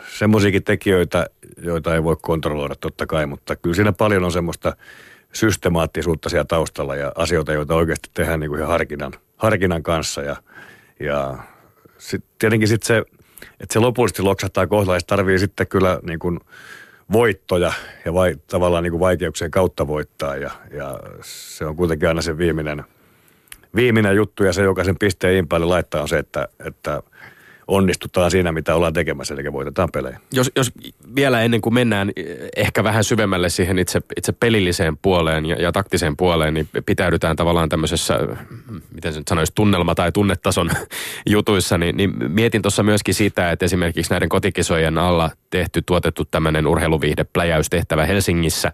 semmoisiakin tekijöitä, joita ei voi kontrolloida totta kai, mutta kyllä siinä paljon on semmoista systemaattisuutta siellä taustalla ja asioita, joita oikeasti tehdään niin kuin ihan harkinnan, harkinnan kanssa. Ja, ja sit, tietenkin sitten se, että se lopullisesti loksahtaa kohdalla, se tarvii sitten kyllä niin kuin voittoja ja vai, tavallaan niin kuin vaikeuksien kautta voittaa ja, ja se on kuitenkin aina se viimeinen, viimeinen juttu ja se, joka sen pisteen impäälle laittaa on se, että, että onnistutaan siinä, mitä ollaan tekemässä, eli voitetaan pelejä. Jos, jos vielä ennen kuin mennään eh, ehkä vähän syvemmälle siihen itse, itse pelilliseen puoleen ja, ja taktiseen puoleen, niin pitäydytään tavallaan tämmöisessä, miten se nyt sanoisi, tunnelma- tai tunnetason jutuissa, niin, niin mietin tuossa myöskin sitä, että esimerkiksi näiden kotikisojen alla tehty, tuotettu tämmöinen urheiluviihde pläjäystehtävä Helsingissä,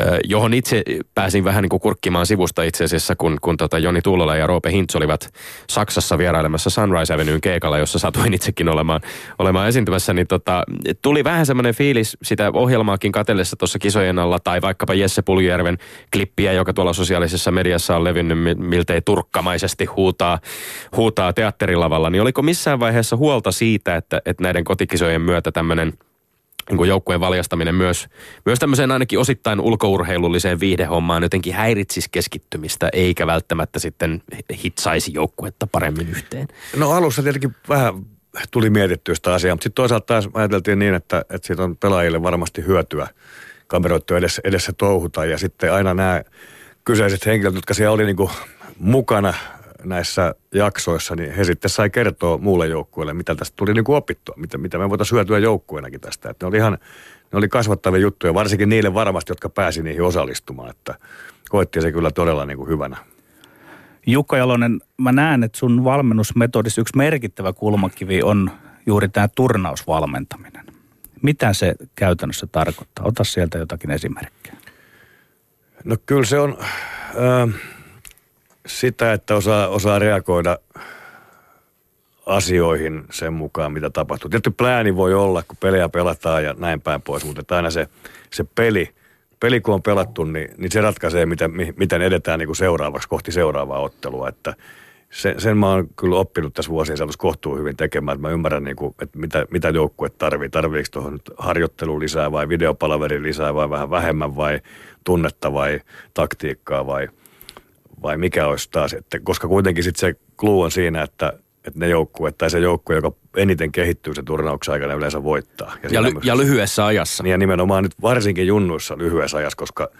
eh, johon itse pääsin vähän niin kuin kurkkimaan sivusta itse asiassa, kun, kun tota Joni Tuulola ja Roope Hintz olivat Saksassa vierailemassa Sunrise Avenuen keikalla, jossa satuin itsekin olemaan, olemaan esiintymässä, niin tota, tuli vähän semmoinen fiilis sitä ohjelmaakin katellessa tuossa kisojen alla, tai vaikkapa Jesse Puljärven klippiä, joka tuolla sosiaalisessa mediassa on levinnyt miltei turkkamaisesti huutaa, huutaa teatterilavalla, niin oliko missään vaiheessa huolta siitä, että, että näiden kotikisojen myötä tämmöinen niin joukkueen valjastaminen myös, myös tämmöiseen ainakin osittain ulkourheilulliseen viihdehommaan jotenkin häiritsisi keskittymistä, eikä välttämättä sitten hitsaisi joukkuetta paremmin yhteen. No alussa tietenkin vähän tuli mietittyä sitä asiaa, mutta sitten toisaalta taas ajateltiin niin, että, että siitä on pelaajille varmasti hyötyä kameroittu edessä, edessä touhuta ja sitten aina nämä kyseiset henkilöt, jotka siellä oli niin kuin mukana näissä jaksoissa, niin he sitten sai kertoa muulle joukkueelle, mitä tästä tuli niin opittua, mitä, mitä me voitaisiin hyötyä joukkueenakin tästä. Että ne oli ihan ne oli kasvattavia juttuja, varsinkin niille varmasti, jotka pääsi niihin osallistumaan, että koettiin se kyllä todella niin kuin hyvänä. Jukka Jalonen, mä näen, että sun valmennusmetodissa yksi merkittävä kulmakivi on juuri tämä turnausvalmentaminen. Mitä se käytännössä tarkoittaa? Ota sieltä jotakin esimerkkejä. No kyllä se on äh, sitä, että osaa, osaa reagoida asioihin sen mukaan, mitä tapahtuu. Tietysti plääni voi olla, kun pelejä pelataan ja näin päin pois, mutta aina se, se peli – peli kun on pelattu, niin, niin se ratkaisee, miten, miten edetään niin kuin seuraavaksi kohti seuraavaa ottelua. Että sen, sen mä oon kyllä oppinut tässä vuosien saatossa kohtuu hyvin tekemään, että mä ymmärrän, niin kuin, että mitä, mitä joukkue tarvii. Tarviiko tuohon harjoittelu lisää vai videopalaveri lisää vai vähän vähemmän vai tunnetta vai taktiikkaa vai, vai mikä olisi taas. Että, koska kuitenkin sitten se kluu on siinä, että, että ne joukkueet tai se joukkue, joka eniten kehittyy se turnauksen aikana yleensä voittaa. Ja, siinä ly- myös- ja lyhyessä ajassa. Niin ja nimenomaan nyt varsinkin junnuissa lyhyessä ajassa, koska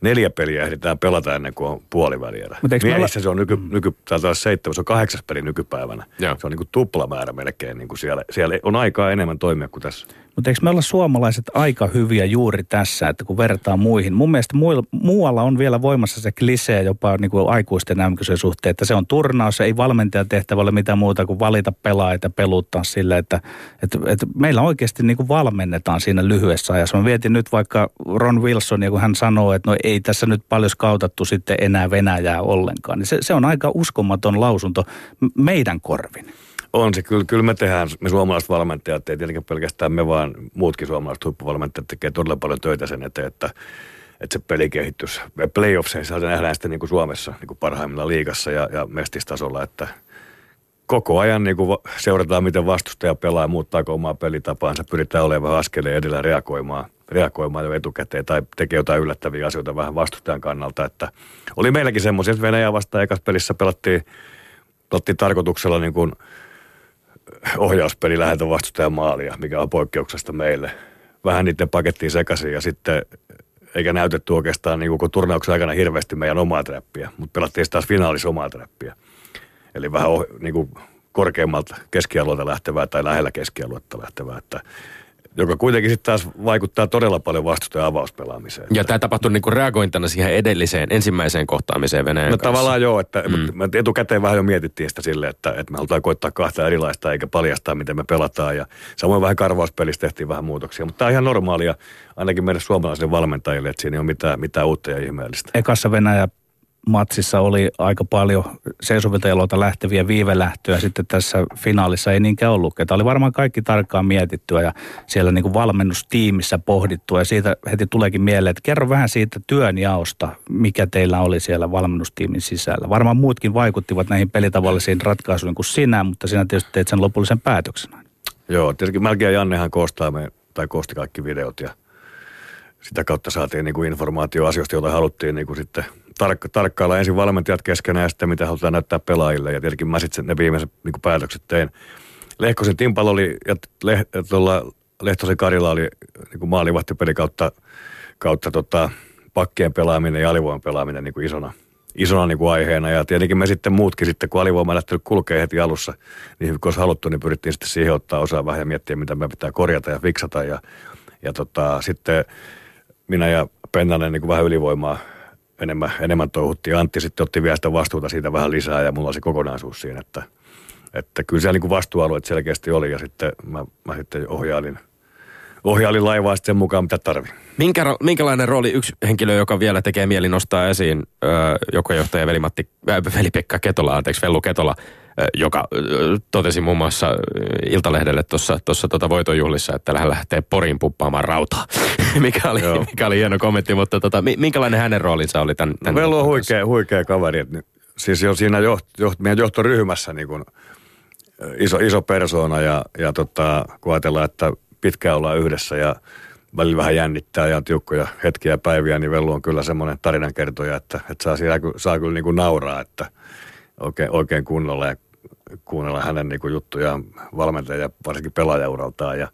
neljä peliä ehditään pelata ennen kuin on puoliväliä. Mut eikö me Miehissä se on nyky, nyky, taitaa olla seitsemän, se on kahdeksas peli nykypäivänä. Joo. Se on niin kuin tuplamäärä melkein. Niin kuin siellä, siellä on aikaa enemmän toimia kuin tässä. Mutta eikö me olla suomalaiset aika hyviä juuri tässä, että kun vertaa muihin. Mun mielestä muilla, muualla on vielä voimassa se klisee jopa niin kuin aikuisten mm suhteen, että se on turnaus, ei valmentajan tehtävä ole mitään muuta kuin valita pelaajia ja peluttaa sille, että, että, että meillä oikeasti niin kuin valmennetaan siinä lyhyessä ajassa. Mä vietin nyt vaikka Ron Wilson, ja kun hän sanoo, että no ei tässä nyt paljon skautattu sitten enää Venäjää ollenkaan, niin se, se on aika uskomaton lausunto meidän korvin. On se, kyllä, kyllä me tehdään, me suomalaiset valmentajat, ei tietenkin pelkästään me, vaan muutkin suomalaiset huippuvalmentajat tekee todella paljon töitä sen eteen, että, että se peli kehittyisi. Playoffseissa se nähdään sitten niin kuin Suomessa niin kuin parhaimmilla liigassa ja, ja mestistasolla, että koko ajan niin kuin seurataan, miten vastustaja pelaa, muuttaako omaa pelitapaansa, pyritään olemaan askeleen edellä reagoimaan, reagoimaan jo etukäteen tai tekee jotain yllättäviä asioita vähän vastustajan kannalta. Että oli meilläkin semmoisia, että Venäjä vastaan ekassa pelissä pelattiin, pelattiin tarkoituksella niin kuin ohjauspeli läheltä vastustajan maalia, mikä on poikkeuksesta meille. Vähän niiden pakettiin sekaisin ja sitten eikä näytetty oikeastaan niin koko turnauksen aikana hirveästi meidän omaa trappia, mutta pelattiin taas finaalissa omaa trappia. Eli vähän oh, niin kuin korkeammalta keskialueelta lähtevää tai lähellä keskialuetta lähtevää, että, joka kuitenkin sitten taas vaikuttaa todella paljon vastustajan avauspelaamiseen. Ja tämä tapahtui niinku reagointana siihen edelliseen, ensimmäiseen kohtaamiseen Venäjän No kanssa. tavallaan joo, että mm. me etukäteen vähän jo mietittiin sitä silleen, että, että me halutaan koittaa kahta erilaista eikä paljastaa, miten me pelataan. Ja samoin vähän karvauspelissä tehtiin vähän muutoksia, mutta tämä on ihan normaalia ainakin meidän suomalaisille valmentajille, että siinä ei ole mitään, mitään uutta ja ihmeellistä. ekassa Venäjä matsissa oli aika paljon seisovilta jaloilta lähteviä viivelähtöjä. Sitten tässä finaalissa ei niinkään ollut. Tämä oli varmaan kaikki tarkkaan mietittyä ja siellä niin kuin valmennustiimissä pohdittua. Ja siitä heti tuleekin mieleen, että kerro vähän siitä työnjaosta, mikä teillä oli siellä valmennustiimin sisällä. Varmaan muutkin vaikuttivat näihin pelitavallisiin ratkaisuihin kuin sinä, mutta sinä tietysti teit sen lopullisen päätöksen. Joo, tietenkin Melkein Jannehan koostaa me, tai koosti kaikki videot ja sitä kautta saatiin niin kuin informaatio asioista, joita haluttiin niin kuin sitten tarkka, tarkkailla ensin valmentajat keskenään ja sitten mitä halutaan näyttää pelaajille. Ja tietenkin mä sitten ne viimeiset niin päätökset tein. Lehkosen Timpalo oli, ja Leh, tuolla Lehtosen Karilla oli niin maalivahtipeli kautta, kautta tota, pakkien pelaaminen ja alivoiman pelaaminen niin kuin isona, isona niin kuin aiheena. Ja tietenkin me sitten muutkin sitten, kun alivoima lähtenyt kulkee heti alussa, niin kun olisi haluttu, niin pyrittiin sitten siihen ottaa osaa vähän ja miettiä, mitä me pitää korjata ja fiksata. Ja, ja tota, sitten minä ja Pennanen niin kuin vähän ylivoimaa enemmän, enemmän touhuttiin. Antti sitten otti vielä sitä vastuuta siitä vähän lisää ja mulla oli se kokonaisuus siinä, että, että kyllä siellä niin vastuualueet selkeästi oli ja sitten mä, mä sitten ohjailin, ohjailin laivaa sen mukaan, mitä tarvii. Minkä, minkälainen rooli yksi henkilö, joka vielä tekee mieli nostaa esiin, ö, joko johtaja Veli-Matti, äh, Veli-Pekka Ketola, anteeksi, Vellu Ketola, joka totesi muun muassa Iltalehdelle tuossa tuossa tota voitonjuhlissa, että hän lähtee Poriin puppaamaan rautaa, mikä, oli, Joo. mikä oli hieno kommentti, mutta tota, mi- minkälainen hänen roolinsa oli tämän, tämän Velu on ottelun kanssa? huikea, huikea kaveri. Siis jo siinä joht, joht, meidän johtoryhmässä niin kuin iso, iso persoona ja, ja tota, kun ajatellaan, että pitkään ollaan yhdessä ja välillä vähän jännittää ja on tiukkoja hetkiä ja päiviä, niin Vellu on kyllä semmoinen tarinankertoja, että, että saa, siellä, saa kyllä niin kuin nauraa, että oikein, oikein kunnolla ja kuunnella hänen niin kuin juttujaan ja varsinkin pelaajauraltaan ja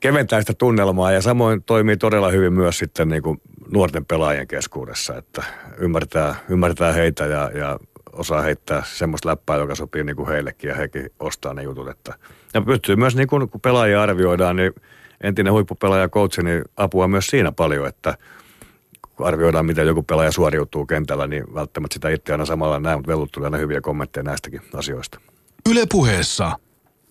keventää sitä tunnelmaa ja samoin toimii todella hyvin myös sitten niin kuin nuorten pelaajien keskuudessa, että ymmärtää, ymmärtää heitä ja, ja osaa heittää semmoista läppää, joka sopii niin kuin heillekin ja hekin ostaa ne jutut. Että, ja pystyy myös, niin kuin, kun pelaajia arvioidaan, niin entinen huippupelaaja coachi, niin apua myös siinä paljon, että kun arvioidaan, miten joku pelaaja suoriutuu kentällä, niin välttämättä sitä itse aina samalla näe, mutta vellut tulee aina hyviä kommentteja näistäkin asioista. Yle puheessa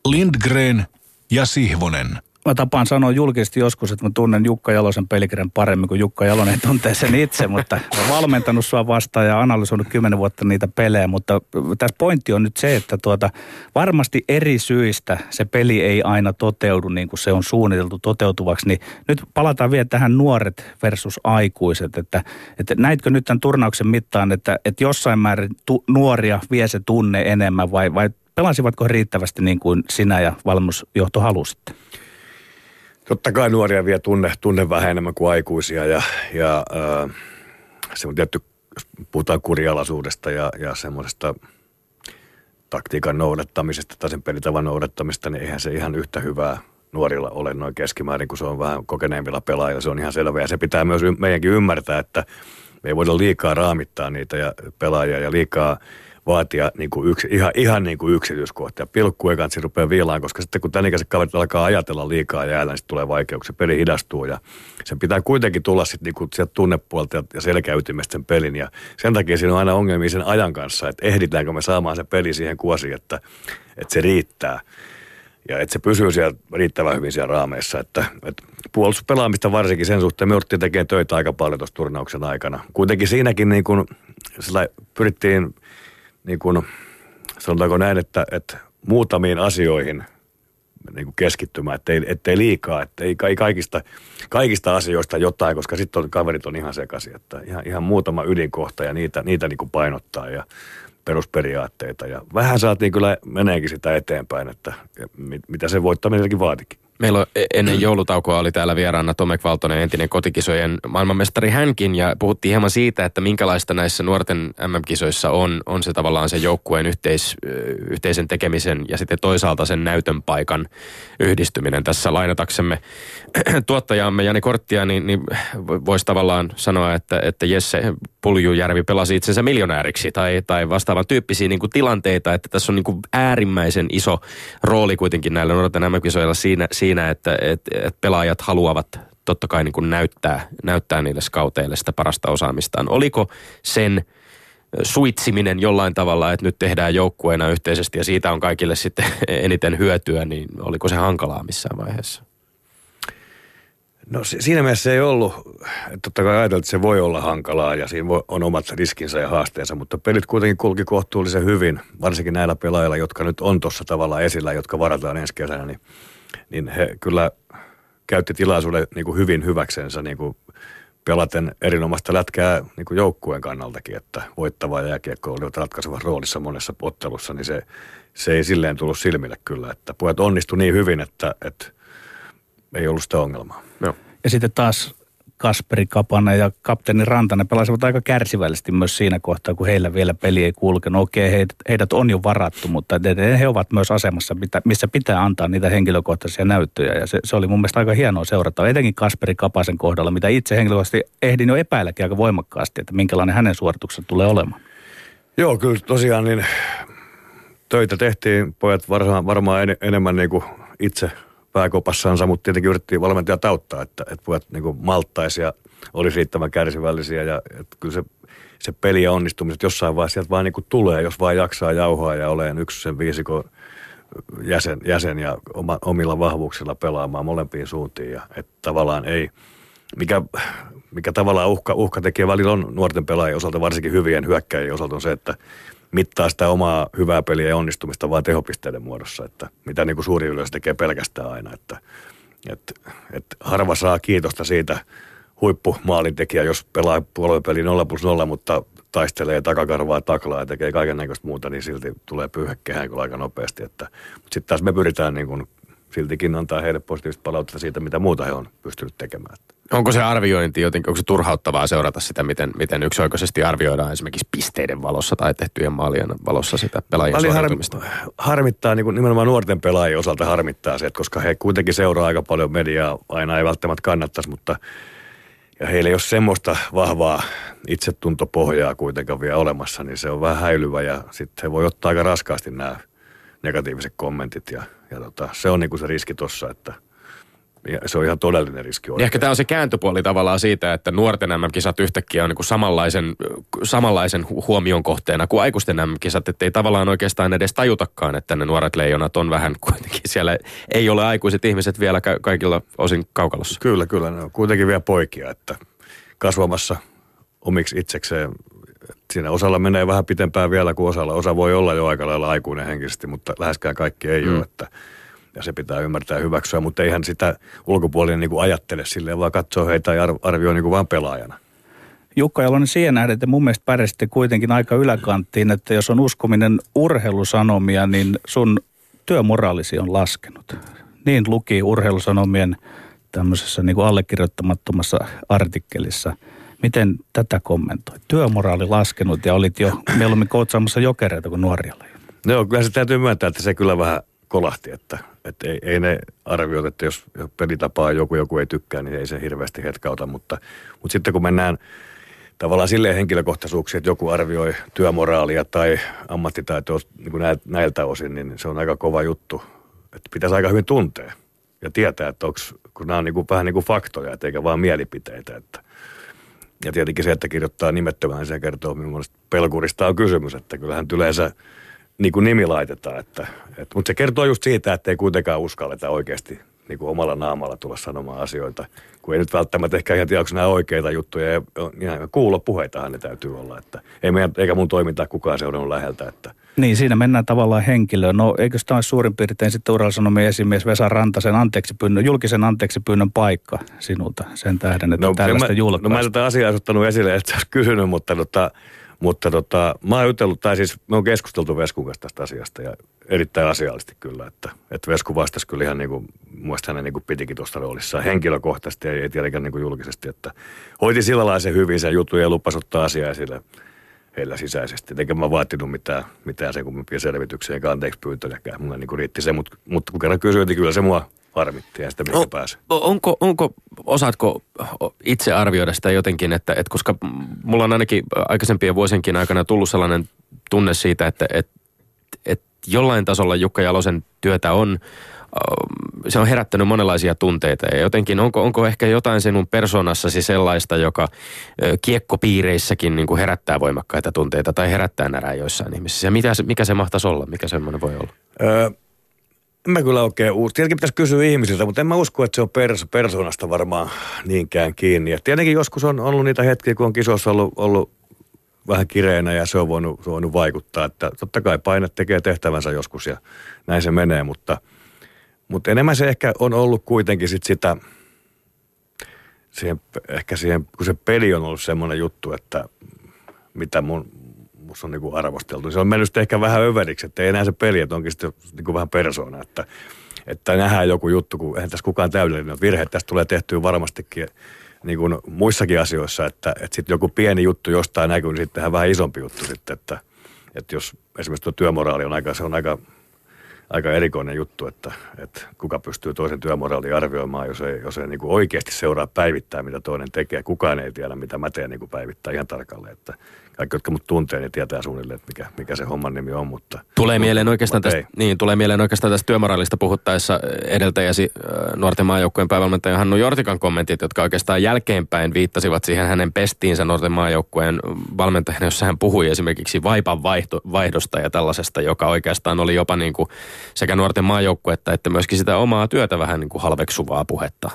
Lindgren ja Sihvonen. Mä tapaan sanoa julkisesti joskus, että mä tunnen Jukka Jalosen pelikirjan paremmin kuin Jukka Jalonen tuntee sen itse, mutta oon valmentanut sua vastaan ja analysoinut kymmenen vuotta niitä pelejä, mutta tässä pointti on nyt se, että tuota, varmasti eri syistä se peli ei aina toteudu niin kuin se on suunniteltu toteutuvaksi, niin nyt palataan vielä tähän nuoret versus aikuiset, että, että näitkö nyt tämän turnauksen mittaan, että, että jossain määrin tu, nuoria vie se tunne enemmän vai, vai pelasivatko riittävästi niin kuin sinä ja valmennusjohto halusitte? Totta kai nuoria vie tunne, tunne vähän enemmän kuin aikuisia ja, ja äh, se on tietty, jos puhutaan kurialaisuudesta ja, ja semmoisesta taktiikan noudattamisesta tai sen pelitavan noudattamista, niin eihän se ihan yhtä hyvää nuorilla ole noin keskimäärin, kun se on vähän kokeneemmilla pelaajilla. Se on ihan selvä ja se pitää myös meidänkin ymmärtää, että me ei voida liikaa raamittaa niitä ja pelaajia ja liikaa vaatia niin kuin yksi, ihan, ihan niin kuin yksityiskohtia. Pilkku ei kanssa rupeaa viilaan, koska sitten kun tämän ikäiset kaverit alkaa ajatella liikaa jäällä, niin sitten tulee vaikeuksia. Peli hidastuu ja sen pitää kuitenkin tulla sitten niin kuin sieltä tunnepuolta ja- ja selkäytimestä sen pelin. Ja sen takia siinä on aina ongelmia sen ajan kanssa, että ehditäänkö me saamaan se peli siihen kuosiin, että, että se riittää. Ja että se pysyy siellä riittävän hyvin siellä raameissa. Että, että puolustuspelaamista varsinkin sen suhteen me jouduttiin tekemään töitä aika paljon tuossa turnauksen aikana. Kuitenkin siinäkin niin kuin, pyrittiin niin kuin, sanotaanko näin, että, että muutamiin asioihin niin kuin keskittymään, ettei, ettei liikaa, ettei ka- kaikista, kaikista asioista jotain, koska sitten kaverit on ihan sekaisin, että ihan, ihan muutama ydinkohta ja niitä, niitä niin kuin painottaa ja perusperiaatteita ja vähän saatiin kyllä meneekin sitä eteenpäin, että mit- mitä se voittaminenkin vaatikin. Meillä on e- ennen joulutaukoa oli täällä vieraana Tomek Valtonen, entinen kotikisojen maailmanmestari hänkin, ja puhuttiin hieman siitä, että minkälaista näissä nuorten MM-kisoissa on, on se tavallaan se joukkueen yhteis, yhteisen tekemisen ja sitten toisaalta sen näytön paikan yhdistyminen. Tässä lainataksemme tuottajaamme Jani Korttia, niin, niin voisi tavallaan sanoa, että, että Jesse Puljujärvi pelasi itsensä miljonääriksi tai, tai vastaavan tyyppisiä niin kuin tilanteita, että tässä on niin kuin äärimmäisen iso rooli kuitenkin näillä nuorten MM-kisoilla siinä, siinä että, että, että pelaajat haluavat totta kai niin kuin näyttää, näyttää niille skauteille sitä parasta osaamistaan. Oliko sen suitsiminen jollain tavalla, että nyt tehdään joukkueena yhteisesti ja siitä on kaikille sitten eniten hyötyä, niin oliko se hankalaa missään vaiheessa? No si- siinä mielessä ei ollut, totta kai ajateltiin, että se voi olla hankalaa ja siinä on omat riskinsä ja haasteensa, mutta pelit kuitenkin kulki kohtuullisen hyvin, varsinkin näillä pelaajilla, jotka nyt on tuossa tavalla esillä, jotka varataan ensi kesänä, niin, niin he kyllä käytti tilaisuuden niin kuin hyvin hyväksensä niin kuin pelaten erinomaista lätkää niin kuin joukkueen kannaltakin, että voittava jääkiekko oli ratkaisevassa roolissa monessa ottelussa, niin se, se ei silleen tullut silmille kyllä, että pojat onnistu niin hyvin, että, että ei ollut sitä ongelmaa. Joo. Ja sitten taas Kasperi Kapanen ja kapteeni Rantanen pelasivat aika kärsivällisesti myös siinä kohtaa, kun heillä vielä peli ei kulkenut. Okei, heidät, heidät on jo varattu, mutta he ovat myös asemassa, mitä- missä pitää antaa niitä henkilökohtaisia näyttöjä. Ja se, se oli mun mielestä aika hienoa seurata, etenkin Kasperi Kapasen kohdalla, mitä itse henkilökohtaisesti ehdin jo epäilläkin aika voimakkaasti, että minkälainen hänen suorituksensa tulee olemaan. Joo, kyllä tosiaan niin töitä tehtiin pojat varmaan, varmaan en, enemmän niin kuin itse pääkopassansa, mutta tietenkin yritettiin valmentajat auttaa, että, että pojat niin kuin malttaisi ja olisi riittävän kärsivällisiä ja että kyllä se, se peli ja onnistumiset jossain vaiheessa sieltä vaan niin tulee, jos vaan jaksaa jauhaa ja olen yksi sen viisikon jäsen, jäsen ja oma, omilla vahvuuksilla pelaamaan molempiin suuntiin ja että tavallaan ei, mikä, mikä tavallaan uhka, uhka tekee välillä on nuorten pelaajien osalta, varsinkin hyvien hyökkäjien osalta on se, että mittaa sitä omaa hyvää peliä ja onnistumista vaan tehopisteiden muodossa, että mitä niin kuin suuri yleisö tekee pelkästään aina, että, että, että harva saa kiitosta siitä huippumaalintekijä, jos pelaa puoluepeli 0 plus 0, mutta taistelee takakarvaa taklaa ja tekee kaiken näköistä muuta, niin silti tulee pyyhekehään kyllä aika nopeasti. Että, mutta sitten taas me pyritään niin kuin siltikin antaa heille positiivista palautetta siitä, mitä muuta he on pystynyt tekemään. Onko se arviointi jotenkin, onko se turhauttavaa seurata sitä, miten, miten yksioikoisesti arvioidaan esimerkiksi pisteiden valossa tai tehtyjen maalien valossa sitä pelaajien suoriutumista? harmi, harmittaa, niin kuin nimenomaan nuorten pelaajien osalta harmittaa se, että koska he kuitenkin seuraa aika paljon mediaa, aina ei välttämättä kannattaisi, mutta ja heillä ei ole semmoista vahvaa itsetuntopohjaa kuitenkaan vielä olemassa, niin se on vähän häilyvä ja sitten he voi ottaa aika raskaasti nämä negatiiviset kommentit ja, ja tota, se on niin kuin se riski tossa, että ja se on ihan todellinen riski Niin oikein. ehkä tämä on se kääntöpuoli tavallaan siitä, että nuorten MM-kisat yhtäkkiä on niin kuin samanlaisen, samanlaisen hu- huomion kohteena kuin aikuisten MM-kisat, että ei tavallaan oikeastaan edes tajutakaan, että ne nuoret leijonat on vähän kuitenkin siellä, ei ole aikuiset ihmiset vielä ka- kaikilla osin kaukalossa. Kyllä, kyllä. Ne on kuitenkin vielä poikia, että kasvamassa omiksi itsekseen. Siinä osalla menee vähän pitempään vielä kuin osalla. Osa voi olla jo aika lailla aikuinen henkisesti, mutta läheskään kaikki ei mm. ole. Että, ja se pitää ymmärtää ja hyväksyä, mutta eihän sitä ulkopuolinen niin kuin ajattele silleen, vaan katsoo heitä ja arv- arvioi niin kuin vaan pelaajana. Jukka Jalonen siihen nähden, että mun mielestä pärjäsitte kuitenkin aika yläkanttiin, että jos on uskominen urheilusanomia, niin sun työmoraalisi on laskenut. Niin luki urheilusanomien tämmöisessä niin kuin allekirjoittamattomassa artikkelissa. Miten tätä kommentoi? Työmoraali laskenut ja olit jo mieluummin koutsaamassa jokereita kuin nuoria. No joo, kyllä se täytyy myöntää, että se kyllä vähän kolahti, että, että ei, ei ne arviot, että jos pelitapaa joku, joku ei tykkää, niin ei se hirveästi hetkauta, mutta, mutta sitten kun mennään tavallaan silleen henkilökohtaisuuksia, että joku arvioi työmoraalia tai ammattitaitoa niin kuin näiltä osin, niin se on aika kova juttu. Että pitäisi aika hyvin tuntea ja tietää, että onko, kun nämä on niin kuin, vähän niin kuin faktoja, että eikä vaan mielipiteitä. Että. Ja tietenkin se, että kirjoittaa nimettömään, se kertoo, millaista pelkurista on kysymys, että kyllähän yleensä niin kuin nimi laitetaan. Että, että, mutta se kertoo just siitä, että ei kuitenkaan uskalleta oikeasti niin kuin omalla naamalla tulla sanomaan asioita, kun ei nyt välttämättä ehkä ihan tiedä, onko nämä oikeita juttuja. Ja ihan kuulopuheitahan ne täytyy olla, että ei meidän, eikä mun toimintaa kukaan seurannut läheltä. Että. Niin, siinä mennään tavallaan henkilöön. No eikö tämä ole suurin piirtein sitten Uralsanomien esimies Vesa Rantasen anteeksi pyynnön, julkisen anteeksi pyynnön paikka sinulta sen tähden, että no, tällaista julkaista? No mä en tätä asiaa ottanut esille, että olisi kysynyt, mutta tota, mutta tota, mä oon jutellut, tai siis me on keskusteltu Veskun kanssa tästä asiasta ja erittäin asiallisesti kyllä, että, että Vesku vastasi kyllä ihan niin kuin, muista hänen niin kuin pitikin tuosta roolissa henkilökohtaisesti ja ei tietenkään niin kuin julkisesti, että hoiti sillä lailla se hyvin sen jutun ja lupasi ottaa asiaa esille heillä sisäisesti. Eikä mä vaatinut mitään, mitään sen kummempia selvityksiä eikä anteeksi pyyntöjäkään. Mulla niin kuin riitti se, mutta, mutta kun kerran kysyin, niin kyllä se mua harmitti ja sitä mikä pääsi. Onko, onko, osaatko itse arvioida sitä jotenkin, että, että koska mulla on ainakin aikaisempien vuosienkin aikana tullut sellainen tunne siitä, että, että, että jollain tasolla Jukka Jalosen työtä on, se on herättänyt monenlaisia tunteita ja jotenkin onko, onko ehkä jotain sinun persoonassasi sellaista, joka kiekkopiireissäkin niin kuin herättää voimakkaita tunteita tai herättää närää joissain ihmisissä. Ja mitä, mikä se mahtaisi olla? Mikä semmoinen voi olla? Öö, en mä kyllä oikein usko. Tietenkin pitäisi kysyä ihmisiltä, mutta en mä usko, että se on pers- persoonasta varmaan niinkään kiinni. Ja tietenkin joskus on ollut niitä hetkiä, kun on kisossa ollut, ollut vähän kireänä ja se on voinut, se on voinut vaikuttaa. Että totta kai paine tekee tehtävänsä joskus ja näin se menee, mutta, mutta enemmän se ehkä on ollut kuitenkin sit sitä, siihen, ehkä siihen, kun se peli on ollut semmoinen juttu, että mitä mun, musta on niinku arvosteltu. Se on mennyt ehkä vähän överiksi, että ei enää se peli, että onkin sitten niinku vähän persoona, että, että nähdään joku juttu, kun eihän tässä kukaan täydellinen virhe. Tästä tulee tehtyä varmastikin niin kuin muissakin asioissa, että, että sitten joku pieni juttu jostain näkyy, niin sittenhän vähän isompi juttu sitten, että, että jos esimerkiksi tuo työmoraali on aika, se on aika aika erikoinen juttu, että, että kuka pystyy toisen työmoraalia arvioimaan, jos ei, jos ei niin kuin oikeasti seuraa päivittää, mitä toinen tekee. Kukaan ei tiedä, mitä mä teen niin kuin päivittää ihan tarkalleen. Että kaikki, jotka mut tuntee, niin tietää suunnilleen, että mikä, mikä se homman nimi on. Mutta, tulee, mieleen oikeastaan tästä, niin, tulee mieleen oikeastaan tästä työmoraalista puhuttaessa edeltäjäsi nuorten maajoukkueen päävalmentaja Hannu Jortikan kommentit, jotka oikeastaan jälkeenpäin viittasivat siihen hänen pestiinsä nuorten maajoukkueen valmentajana, jossa hän puhui esimerkiksi vaipan vaihto, vaihdosta ja tällaisesta, joka oikeastaan oli jopa niin kuin sekä nuorten maajoukkuetta että myöskin sitä omaa työtä vähän niin kuin halveksuvaa puhetta.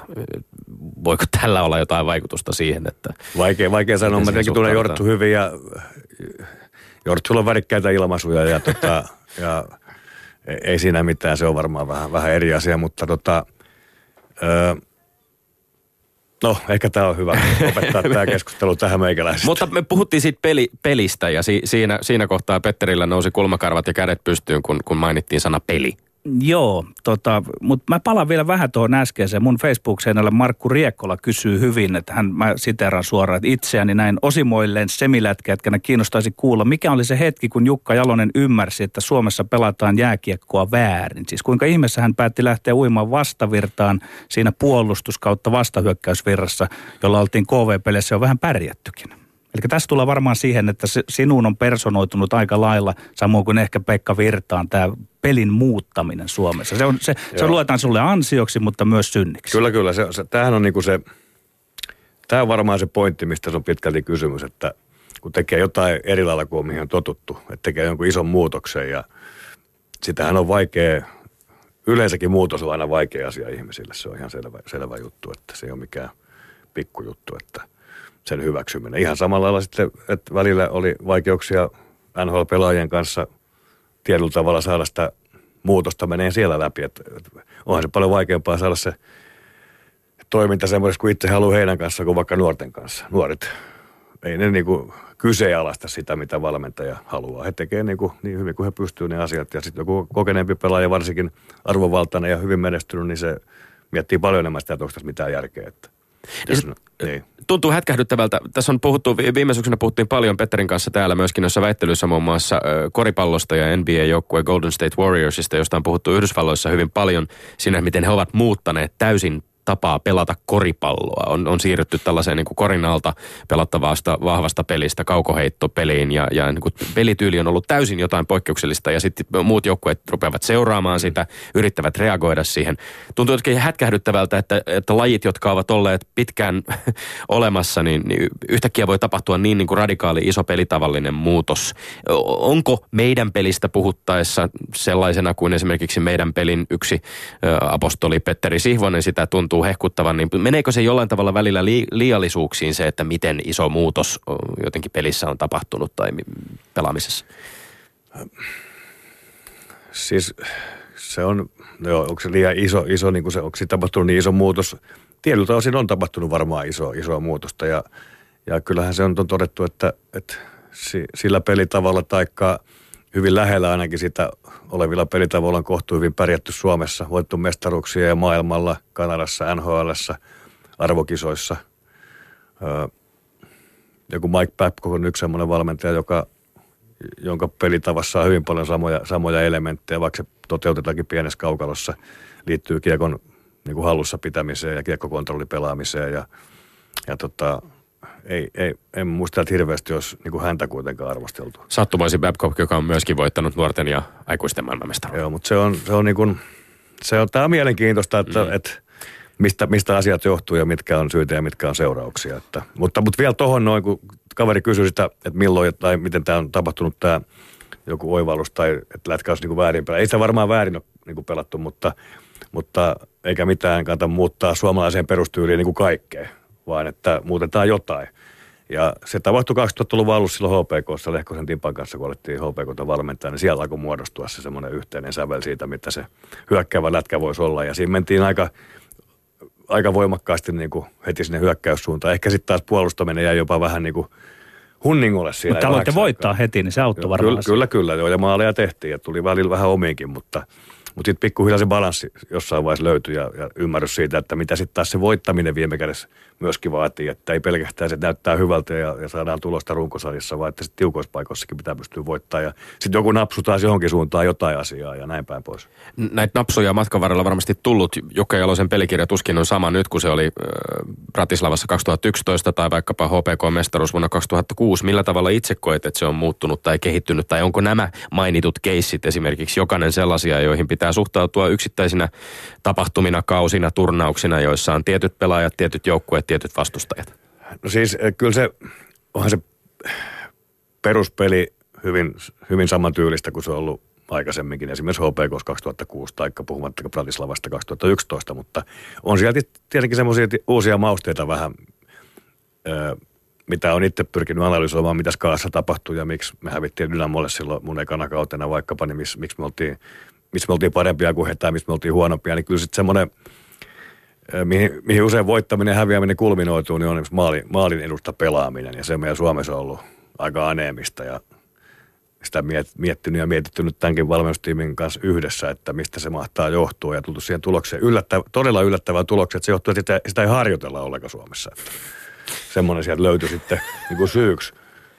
Voiko tällä olla jotain vaikutusta siihen, että... Vaikea, vaikea sanoa. Mä tietenkin tunnen Jorttu hyvin ja Jortsulla on värikkäitä ilmaisuja ja, tota, ja ei siinä mitään. Se on varmaan vähän, vähän eri asia, mutta tota, öö, No, ehkä tämä on hyvä opettaa tämä keskustelu tähän meikäläisesti. Mutta me puhuttiin siitä peli, pelistä ja si, siinä, siinä kohtaa Petterillä nousi kulmakarvat ja kädet pystyyn, kun, kun mainittiin sana peli. Joo, tota, mutta mä palaan vielä vähän tuohon äskeiseen. Mun Facebook-seinällä Markku Riekkola kysyy hyvin, että hän, mä siteeraan suoraan, että itseäni näin osimoilleen semilätkätkänä kiinnostaisi kuulla, mikä oli se hetki, kun Jukka Jalonen ymmärsi, että Suomessa pelataan jääkiekkoa väärin. Siis kuinka ihmeessä hän päätti lähteä uimaan vastavirtaan siinä puolustus kautta vastahyökkäysvirrassa, jolla oltiin KV-peleissä jo vähän pärjättykin. Eli tässä tulee varmaan siihen, että sinun on personoitunut aika lailla, samoin kuin ehkä Pekka Virtaan, tämä pelin muuttaminen Suomessa. Se, on, se, se luetaan sulle ansioksi, mutta myös synniksi. Kyllä, kyllä. Se, se, tämähän on niinku se, tämä on varmaan se pointti, mistä se on pitkälti kysymys, että kun tekee jotain eri lailla kuin mihin on totuttu, että tekee jonkun ison muutoksen ja sitähän on vaikea, yleensäkin muutos on aina vaikea asia ihmisille, se on ihan selvä, selvä juttu, että se ei ole mikään pikkujuttu, että sen hyväksyminen. Ihan samalla lailla sitten, että välillä oli vaikeuksia NHL-pelaajien kanssa – tietyllä tavalla saada sitä muutosta menee siellä läpi. Että, että onhan se paljon vaikeampaa saada se toiminta semmoisessa kuin itse haluaa heidän kanssa kuin vaikka nuorten kanssa. Nuoret, ei ne niin kuin kyseenalaista sitä, mitä valmentaja haluaa. He tekevät niin, kuin, niin hyvin kuin he pystyvät ne asiat. Ja sitten joku kokeneempi pelaaja, varsinkin arvovaltainen ja hyvin menestynyt, niin se miettii paljon enemmän sitä, että onko tässä mitään järkeä. Että Ja sit, niin. tuntuu hätkähdyttävältä. Tässä on puhuttu, vi- viime syksynä puhuttiin paljon Petterin kanssa täällä myöskin noissa väittelyissä muun muassa koripallosta ja NBA-joukkue Golden State Warriorsista, josta on puhuttu Yhdysvalloissa hyvin paljon siinä, miten he ovat muuttaneet täysin tapaa pelata koripalloa. On, on siirrytty tällaiseen niin kuin korinalta pelattavasta vahvasta pelistä kaukoheittopeliin ja, ja niin kuin pelityyli on ollut täysin jotain poikkeuksellista ja sitten muut joukkueet rupeavat seuraamaan sitä, yrittävät reagoida siihen. Tuntuu jotenkin hätkähdyttävältä, että, että lajit, jotka ovat olleet pitkään olemassa, niin, niin yhtäkkiä voi tapahtua niin, niin kuin radikaali iso pelitavallinen muutos. Onko meidän pelistä puhuttaessa sellaisena kuin esimerkiksi meidän pelin yksi apostoli Petteri Sihvonen sitä tuntuu hehkuttavan, niin meneekö se jollain tavalla välillä li- liiallisuuksiin se, että miten iso muutos jotenkin pelissä on tapahtunut tai mi- pelaamisessa? Siis se on, no joo, onko se liian iso, iso niin kuin se, onko siinä tapahtunut niin iso muutos? Tietyltä osin on tapahtunut varmaan iso, isoa muutosta ja, ja kyllähän se on, todettu, että, että si, sillä pelitavalla taikka hyvin lähellä ainakin sitä olevilla pelitavoilla on kohtu hyvin pärjätty Suomessa, voittu mestaruuksia ja maailmalla, Kanadassa, NHLssä, arvokisoissa. Joku Mike Babcock on yksi sellainen valmentaja, joka, jonka pelitavassa on hyvin paljon samoja, samoja elementtejä, vaikka se toteutetaankin pienessä kaukalossa, liittyy kiekon niin kuin hallussa pitämiseen ja kiekkokontrollipelaamiseen ja, ja tota, ei, ei, en muista, että hirveästi olisi niin häntä kuitenkaan arvosteltu. Sattumoisin Babcock, joka on myöskin voittanut nuorten ja aikuisten maailmanmestaruuden. Joo, mutta se on, se on niin kuin, se on, tämä on mielenkiintoista, että, mm. että mistä, mistä asiat johtuu ja mitkä on syitä ja mitkä on seurauksia. Että, mutta, mutta vielä tuohon noin, kun kaveri kysyi sitä, että milloin tai miten tämä on tapahtunut tämä joku oivallus tai että lätkä olisi niin väärin pelaa. Ei sitä varmaan väärin ole niin kuin pelattu, mutta, mutta eikä mitään kannata muuttaa suomalaiseen perustyyliin niin kuin kaikkea, vaan että muutetaan jotain. Ja se tapahtui 2000-luvun alussa silloin HPKssa Lehkosen Timpan kanssa, kun alettiin HPKta valmentaa, niin siellä alkoi muodostua se semmoinen yhteinen sävel siitä, mitä se hyökkäävä lätkä voisi olla. Ja siinä mentiin aika, aika voimakkaasti niin kuin heti sinne hyökkäyssuuntaan. Ehkä sitten taas puolustaminen jäi jopa vähän niin kuin hunningolle siinä. Mutta aloitte voittaa heti, niin se auttoi varmaan. Kyllä, kyllä, kyllä, joo, ja maaleja tehtiin ja tuli välillä vähän omiinkin, mutta, mutta sitten pikkuhiljaa se balanssi jossain vaiheessa löytyi ja, ja ymmärrys siitä, että mitä sitten taas se voittaminen viime kädessä myöskin vaatii, että ei pelkästään se näyttää hyvältä ja, ja saadaan tulosta runkosarjassa, vaan että sitten tiukoissa paikoissakin pitää pystyä voittamaan ja sitten joku napsu taas johonkin suuntaan jotain asiaa ja näin päin pois. Näitä napsuja matkan varrella varmasti tullut. Jukka Jalosen pelikirja tuskin on sama nyt kuin se oli äh, Bratislavassa 2011 tai vaikkapa HPK-mestaruus vuonna 2006. Millä tavalla itse koet, että se on muuttunut tai kehittynyt? Tai onko nämä mainitut keissit esimerkiksi jokainen sellaisia, joihin pitää suhtautua yksittäisinä tapahtumina, kausina, turnauksina, joissa on tietyt pelaajat, tietyt joukkueet, tietyt vastustajat? No siis eh, kyllä se, onhan se peruspeli hyvin, hyvin samantyylistä kuin se on ollut aikaisemminkin, esimerkiksi HPK 2006 tai puhumattakaan Bratislavasta 2011, mutta on sieltä tietenkin semmoisia uusia mausteita vähän, ö, mitä on itse pyrkinyt analysoimaan, mitä Skaassa tapahtui ja miksi me hävittiin Dynamolle silloin mun ekana kautena vaikkapa, niin missä, miksi me oltiin, missä me oltiin parempia kuin he tai missä me oltiin huonompia, niin kyllä sitten semmoinen mihin, mihin usein voittaminen ja häviäminen kulminoituu, niin on maalin, maalin edusta pelaaminen. Ja se meidän Suomessa on ollut aika aneemista ja sitä miet, miettinyt ja mietitty nyt tämänkin valmennustiimin kanssa yhdessä, että mistä se mahtaa johtua ja tultu siihen tulokseen. Yllättävä, todella yllättävää tulokseen, että se johtuu, että sitä, sitä ei harjoitella ollenkaan Suomessa. Semmoinen sieltä löytyi sitten niin kuin syyksi.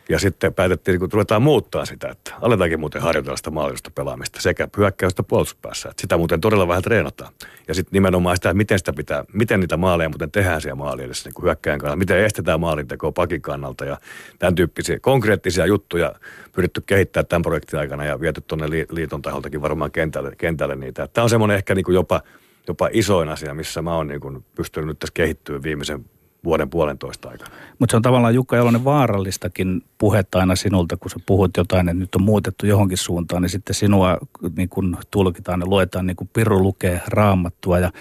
Ja sitten päätettiin, kun ruvetaan muuttaa sitä, että aletaankin muuten harjoitella sitä maalillista pelaamista sekä hyökkäystä puolustuspäässä. Että sitä muuten todella vähän treenataan. Ja sitten nimenomaan sitä, miten, sitä pitää, miten niitä maaleja muuten tehdään siellä maali edessä niin hyökkäjän kannalta. Miten estetään maalintekoa pakin kannalta ja tämän tyyppisiä konkreettisia juttuja pyritty kehittää tämän projektin aikana ja viety tuonne liiton taholtakin varmaan kentälle, kentälle niitä. Tämä on semmoinen ehkä niin kuin jopa, jopa isoin asia, missä mä oon niin kuin pystynyt nyt tässä kehittyä viimeisen vuoden puolentoista aikana. Mutta se on tavallaan Jukka Jalonen vaarallistakin puhetta aina sinulta, kun sä puhut jotain, että nyt on muutettu johonkin suuntaan, niin sitten sinua niin kun tulkitaan ja luetaan niin kuin Piru lukee raamattua. Ja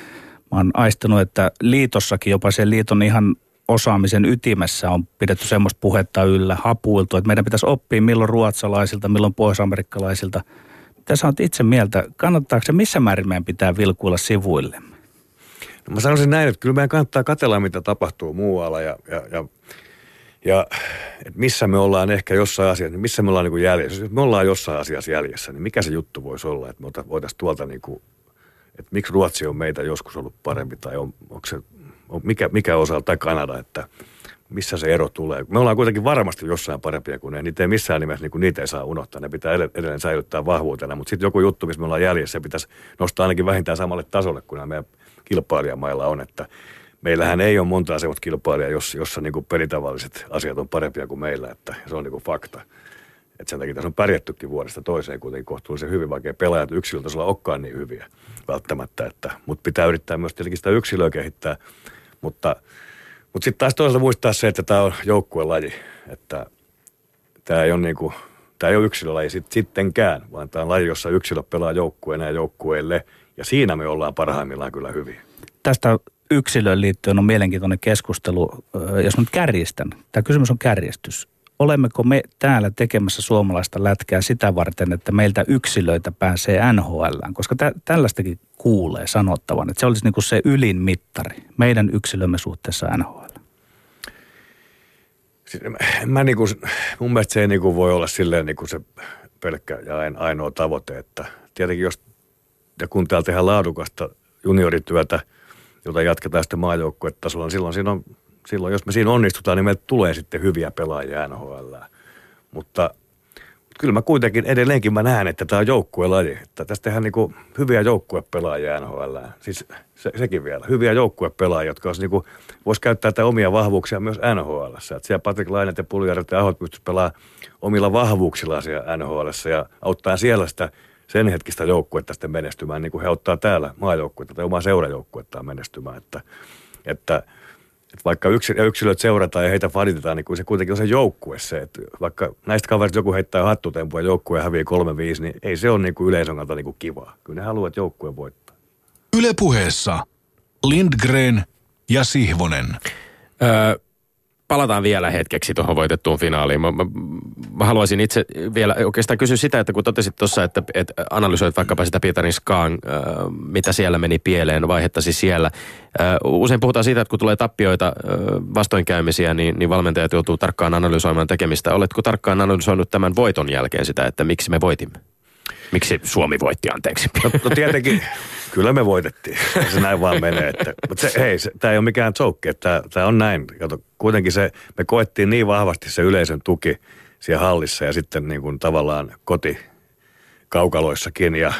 mä oon aistanut, että liitossakin jopa sen liiton ihan osaamisen ytimessä on pidetty semmoista puhetta yllä, hapuiltu, että meidän pitäisi oppia milloin ruotsalaisilta, milloin pohjoisamerikkalaisilta. Mitä sä oot itse mieltä, kannattaako se missä määrin meidän pitää vilkuilla sivuille? No mä sanoisin näin, että kyllä meidän kannattaa katella, mitä tapahtuu muualla ja, ja, ja, ja että missä me ollaan ehkä jossain asiassa, niin missä me ollaan niin kuin jäljessä. Jos me ollaan jossain asiassa jäljessä, niin mikä se juttu voisi olla, että me voitaisiin tuolta niin kuin, että miksi Ruotsi on meitä joskus ollut parempi tai on, onko se mikä, mikä osa tai Kanada, että missä se ero tulee. Me ollaan kuitenkin varmasti jossain parempia kuin ne. Niitä ei missään nimessä, niin kuin niitä ei saa unohtaa. Ne pitää edelleen säilyttää vahvuutena. Mutta sitten joku juttu, missä me ollaan jäljessä, pitäisi nostaa ainakin vähintään samalle tasolle kuin nämä meidän kilpailijamailla on. Että meillähän ei ole monta semmoista kilpailijaa, jossa, jossa niin kuin peritavalliset asiat on parempia kuin meillä. Että se on niin kuin fakta. Et sen takia tässä on pärjättykin vuodesta toiseen kuitenkin kohtuullisen hyvin, vaikka pelaajat yksilötasolla olekaan niin hyviä välttämättä. Että, mutta pitää yrittää myös tietenkin sitä yksilöä kehittää. Mutta, mutta sitten taas toisaalta muistaa se, että tämä on joukkuelaji. Että tämä ei ole niin kuin, tämä ei ole yksilölaji sit, sittenkään, vaan tämä on laji, jossa yksilö pelaa joukkueen ja joukkueelle. Ja siinä me ollaan parhaimmillaan kyllä hyviä. Tästä yksilöön liittyen on mielenkiintoinen keskustelu, jos nyt kärjistän. Tämä kysymys on kärjestys olemmeko me täällä tekemässä suomalaista lätkää sitä varten, että meiltä yksilöitä pääsee NHL, koska tä- tällaistakin kuulee sanottavan, että se olisi niin kuin se ylin mittari meidän yksilömme suhteessa NHL. Siis mä niin kuin, mun mielestä se ei niin kuin voi olla silleen niin kuin se pelkkä ja ainoa tavoite, että tietenkin jos ja kun täällä tehdään laadukasta juniorityötä, jota jatketaan sitten maajoukkuetasolla, niin silloin siinä on silloin, jos me siinä onnistutaan, niin meille tulee sitten hyviä pelaajia NHL. Mutta kyllä mä kuitenkin edelleenkin mä näen, että tämä on joukkuelaji. Että tästä tehdään niin hyviä joukkuepelaajia NHL. Siis se, sekin vielä. Hyviä joukkuepelaajia, jotka olisi niin vois käyttää tätä omia vahvuuksia myös NHL. Että siellä Patrik Lainet ja Puljärvet ja Ahot pystyisivät pelaamaan omilla vahvuuksillaan siellä NHL ja auttaa siellä sitä sen hetkistä joukkuetta sitten menestymään, niin kuin he ottaa täällä maajoukkuetta tai omaa seurajoukkuettaan menestymään. Että, että – että vaikka yksilöt seurataan ja heitä fanitetaan, niin kuin se kuitenkin on se joukkue se, että vaikka näistä kavereista joku heittää hattutempua ja joukkue hävii 3-5, niin ei se ole niin kuin yleisön kannalta niin kuin kivaa. Kyllä ne haluavat, että joukkue voittaa. Ylepuheessa Lindgren ja Sihvonen. Öö, palataan vielä hetkeksi tuohon voitettuun finaaliin. Mä, mä, mä haluaisin itse vielä oikeastaan kysyä sitä, että kun totesit tuossa, että, että analysoit vaikkapa sitä Pietarin Skaan, äh, mitä siellä meni pieleen, vaihettasi siellä. Äh, usein puhutaan siitä, että kun tulee tappioita, äh, vastoinkäymisiä, niin, niin valmentajat joutuu tarkkaan analysoimaan tekemistä. Oletko tarkkaan analysoinut tämän voiton jälkeen sitä, että miksi me voitimme? Miksi Suomi voitti, anteeksi? No, no tietenkin, kyllä me voitettiin. Se näin vaan menee. Että, mutta se, hei, tämä ei ole mikään joke, tämä on näin. Kato, kuitenkin se, me koettiin niin vahvasti se yleisön tuki siellä hallissa ja sitten niin kuin tavallaan koti kaukaloissakin ja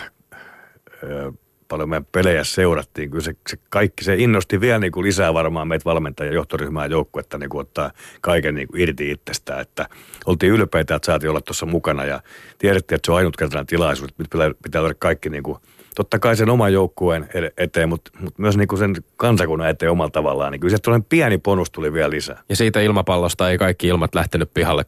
paljon meidän pelejä seurattiin. Kyllä se, se kaikki, se innosti vielä niin kuin lisää varmaan meitä valmentajia, johtoryhmää ja joukkuetta niin kuin ottaa kaiken niin kuin irti itsestään. Että oltiin ylpeitä, että saatiin olla tuossa mukana ja tiedettiin, että se on ainutkertainen tilaisuus. Nyt pitää, pitää olla kaikki niin kuin, totta kai sen oman joukkueen eteen, mutta, mutta myös niin kuin sen kansakunnan eteen omalla tavallaan. Niin kyllä se pieni bonus tuli vielä lisää. Ja siitä ilmapallosta ei kaikki ilmat lähtenyt pihalle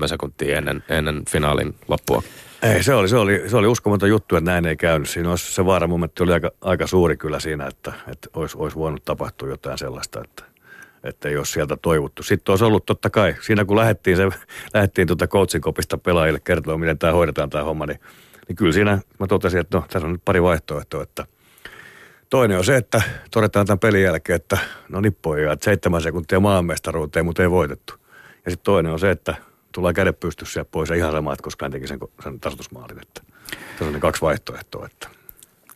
6,7 sekuntia ennen, ennen finaalin loppua. Ei, se oli, se oli, se oli uskomaton juttu, että näin ei käynyt. Siinä olisi, se vaara mun oli aika, aika suuri kyllä siinä, että, että olisi, olisi voinut tapahtua jotain sellaista, että, että ei olisi sieltä toivottu. Sitten olisi ollut totta kai, siinä kun lähdettiin, se, lähdettiin tuota kopista pelaajille kertoa, miten tämä hoidetaan tämä homma, niin, niin kyllä siinä mä totesin, että no, tässä on nyt pari vaihtoehtoa, että Toinen on se, että todetaan tämän pelin jälkeen, että no nippoja, että seitsemän sekuntia maanmestaruuteen, mutta ei voitettu. Ja sitten toinen on se, että tulee kädet pystyssä ja pois ja ihan sama, että koskaan teki sen, sen tasoitusmaalin. Että se on ne kaksi vaihtoehtoa. Että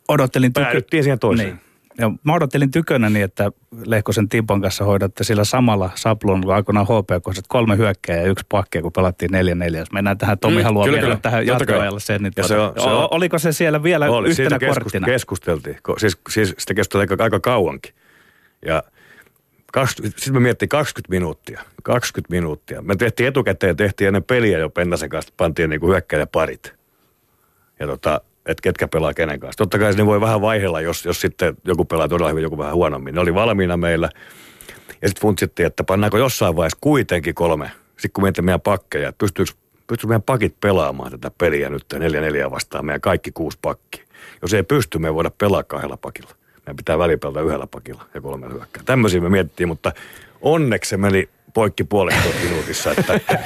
Odottelin tykö... Päädyttiin siihen toiseen. Niin. Ja mä odottelin tykönä niin, että Lehkosen Timpon kanssa hoidatte sillä samalla saplon kuin aikoinaan HPK, kolme hyökkää ja yksi pakkia, kun pelattiin 4-4. Jos mennään tähän, Tomi mm, haluaa kyllä, vielä kyllä. tähän jatkoajalle sen. Niin tuota, se on, se on, oliko se siellä vielä oli, yhtenä siitä korttina? keskusteltiin. Siis, siis sitä keskusteltiin aika, aika kauankin. Ja – sitten me miettii 20 minuuttia. 20 minuuttia. Me tehtiin etukäteen, tehtiin ennen peliä jo Pennasen kanssa, pantiin niin hyökkäjäparit. Ja tota, että ketkä pelaa kenen kanssa. Totta kai se voi vähän vaihella, jos, jos sitten joku pelaa todella hyvin, joku vähän huonommin. Ne oli valmiina meillä. Ja sitten funtsittiin, että pannaanko jossain vaiheessa kuitenkin kolme. Sitten kun miettii meidän pakkeja, että pystyykö, pystyykö meidän pakit pelaamaan tätä peliä nyt neljä neljä vastaan, meidän kaikki kuusi pakki. Jos ei pysty, me ei voida pelaa kahdella pakilla meidän pitää välipelata yhdellä pakilla ja kolmella hyökkää. Tämmöisiä me mietittiin, mutta onneksi se meni poikki puolesta minuutissa. Että,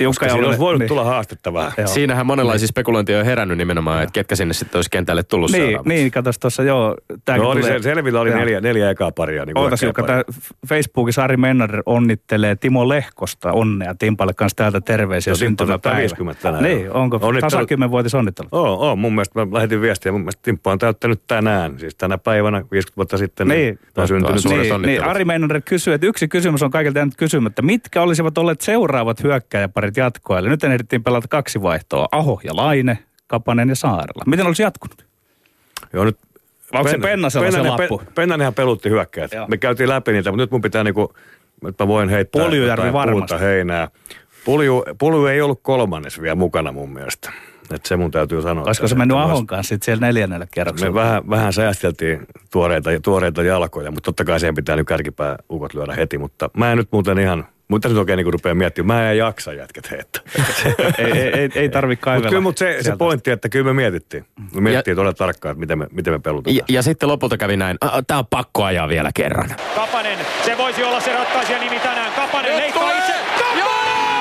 Jukka Jalonen- olisi voinut niin. tulla haastetta vähän. Joo. Siinähän monenlaisia spekulointia on herännyt nimenomaan, että ketkä sinne sitten olisi kentälle tullut Niin, seuraavaksi. niin katos tuossa joo. No oli tulee- se, selvillä oli Joo. neljä, neljä ekaa paria. Niin Ootas Jukka, tämä Facebookissa Ari Mennader onnittelee Timo Lehkosta onnea Timpalle kanssa täältä terveisiä No, syntymäpäivä. täyttää 50 tänään. Niin, onko Onnittelut. 110-vuotis onnittelu? Oo, oo, mun mielestä mä lähetin viestiä, mun mielestä Timppa on täyttänyt tänään, siis tänä päivänä 50 vuotta sitten. Niin. on syntynyt Suuret Niin, onnittelut. niin, Ari Mennader kysyy, että yksi kysymys on kaikilta jäänyt kysymättä. Mitkä olisivat olleet seuraavat hyökkäjäparit jatkoille? Nyt ehdittiin pelata kaksi vaihtoa. Aho ja Laine, Kapanen ja Saarella. Miten olisi jatkunut? Joo, nyt Onko se Pennasella se Pennanen- lappu? Pe- Pennanenhan pelutti hyökkäät. Joo. Me käytiin läpi niitä, mutta nyt mun pitää niinku, nyt mä voin heittää Puljujärvi varmasti. puuta heinää. Pulju, Pulju ei ollut kolmannes vielä mukana mun mielestä. Et se mun täytyy sanoa. Olisiko se mennyt että Ahon kanssa sit siellä neljännellä kierroksella? Me vähän, vähän säästeltiin tuoreita, tuoreita jalkoja, mutta totta kai siihen pitää nyt kärkipää ukot lyödä heti, mutta mä en nyt muuten ihan, mutta nyt oikein niin rupeaa miettimään, mä en jaksa jätket heittää. ei, ei, ei, ei tarvi Mutta kaivella. kyllä mut se, se pointti, että kyllä me mietittiin. Me mietittiin todella tarkkaan, että miten me, miten me pelutetaan. Ja, ja sitten lopulta kävi näin, tämä on pakko ajaa vielä kerran. Kapanen, se voisi olla se ratkaisija nimi tänään. Kapanen leikkaa itse. Kapanen!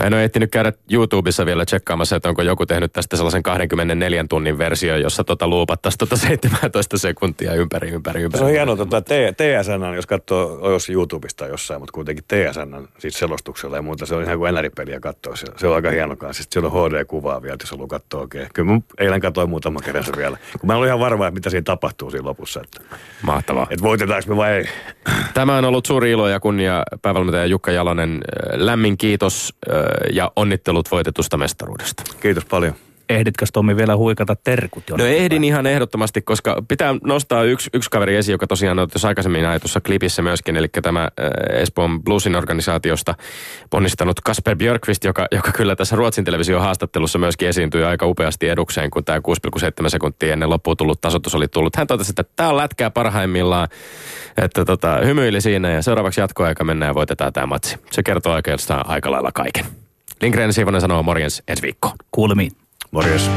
Mä en ole ehtinyt käydä YouTubessa vielä tsekkaamassa, että onko joku tehnyt tästä sellaisen 24 tunnin versio, jossa tota luupattaisiin tota 17 sekuntia ympäri, ympäri, ympäri. Se on hienoa, että T- TSN, jos katsoo, jos YouTubesta jossain, mutta kuitenkin TSN siis selostuksella ja muuta, se on ihan kuin NR-peliä katsoa. Se, se on aika hieno kanssa. Sitten siellä on HD-kuvaa vielä, jos haluaa katsoa oikein. Kyllä mä eilen katsoin muutama kerran se vielä. Kun mä en ollut ihan varma, että mitä siinä tapahtuu siinä lopussa. Että, Mahtavaa. että voitetaanko me vai ei. Tämä on ollut suuri ilo ja kunnia päävalmentaja Jukka Jalonen. Lämmin kiitos ja onnittelut voitetusta mestaruudesta. Kiitos paljon. Ehditkö Tommi vielä huikata terkut No ehdin päin? ihan ehdottomasti, koska pitää nostaa yksi, yksi kaveri esiin, joka tosiaan on tuossa aikaisemmin ajetussa klipissä myöskin, eli tämä Espoon Bluesin organisaatiosta ponnistanut Kasper Björkvist, joka, joka kyllä tässä Ruotsin television haastattelussa myöskin esiintyi aika upeasti edukseen, kun tämä 6,7 sekuntia ennen loppuun tullut tasoitus oli tullut. Hän totesi, että tämä on lätkää parhaimmillaan, että tota, hymyili siinä ja seuraavaksi jatkoaika mennään ja voitetaan tämä matsi. Se kertoo oikeastaan aika lailla kaiken. Lindgren Siivonen sanoo morjens ensi viikkoon. Kuulemiin. Morjes.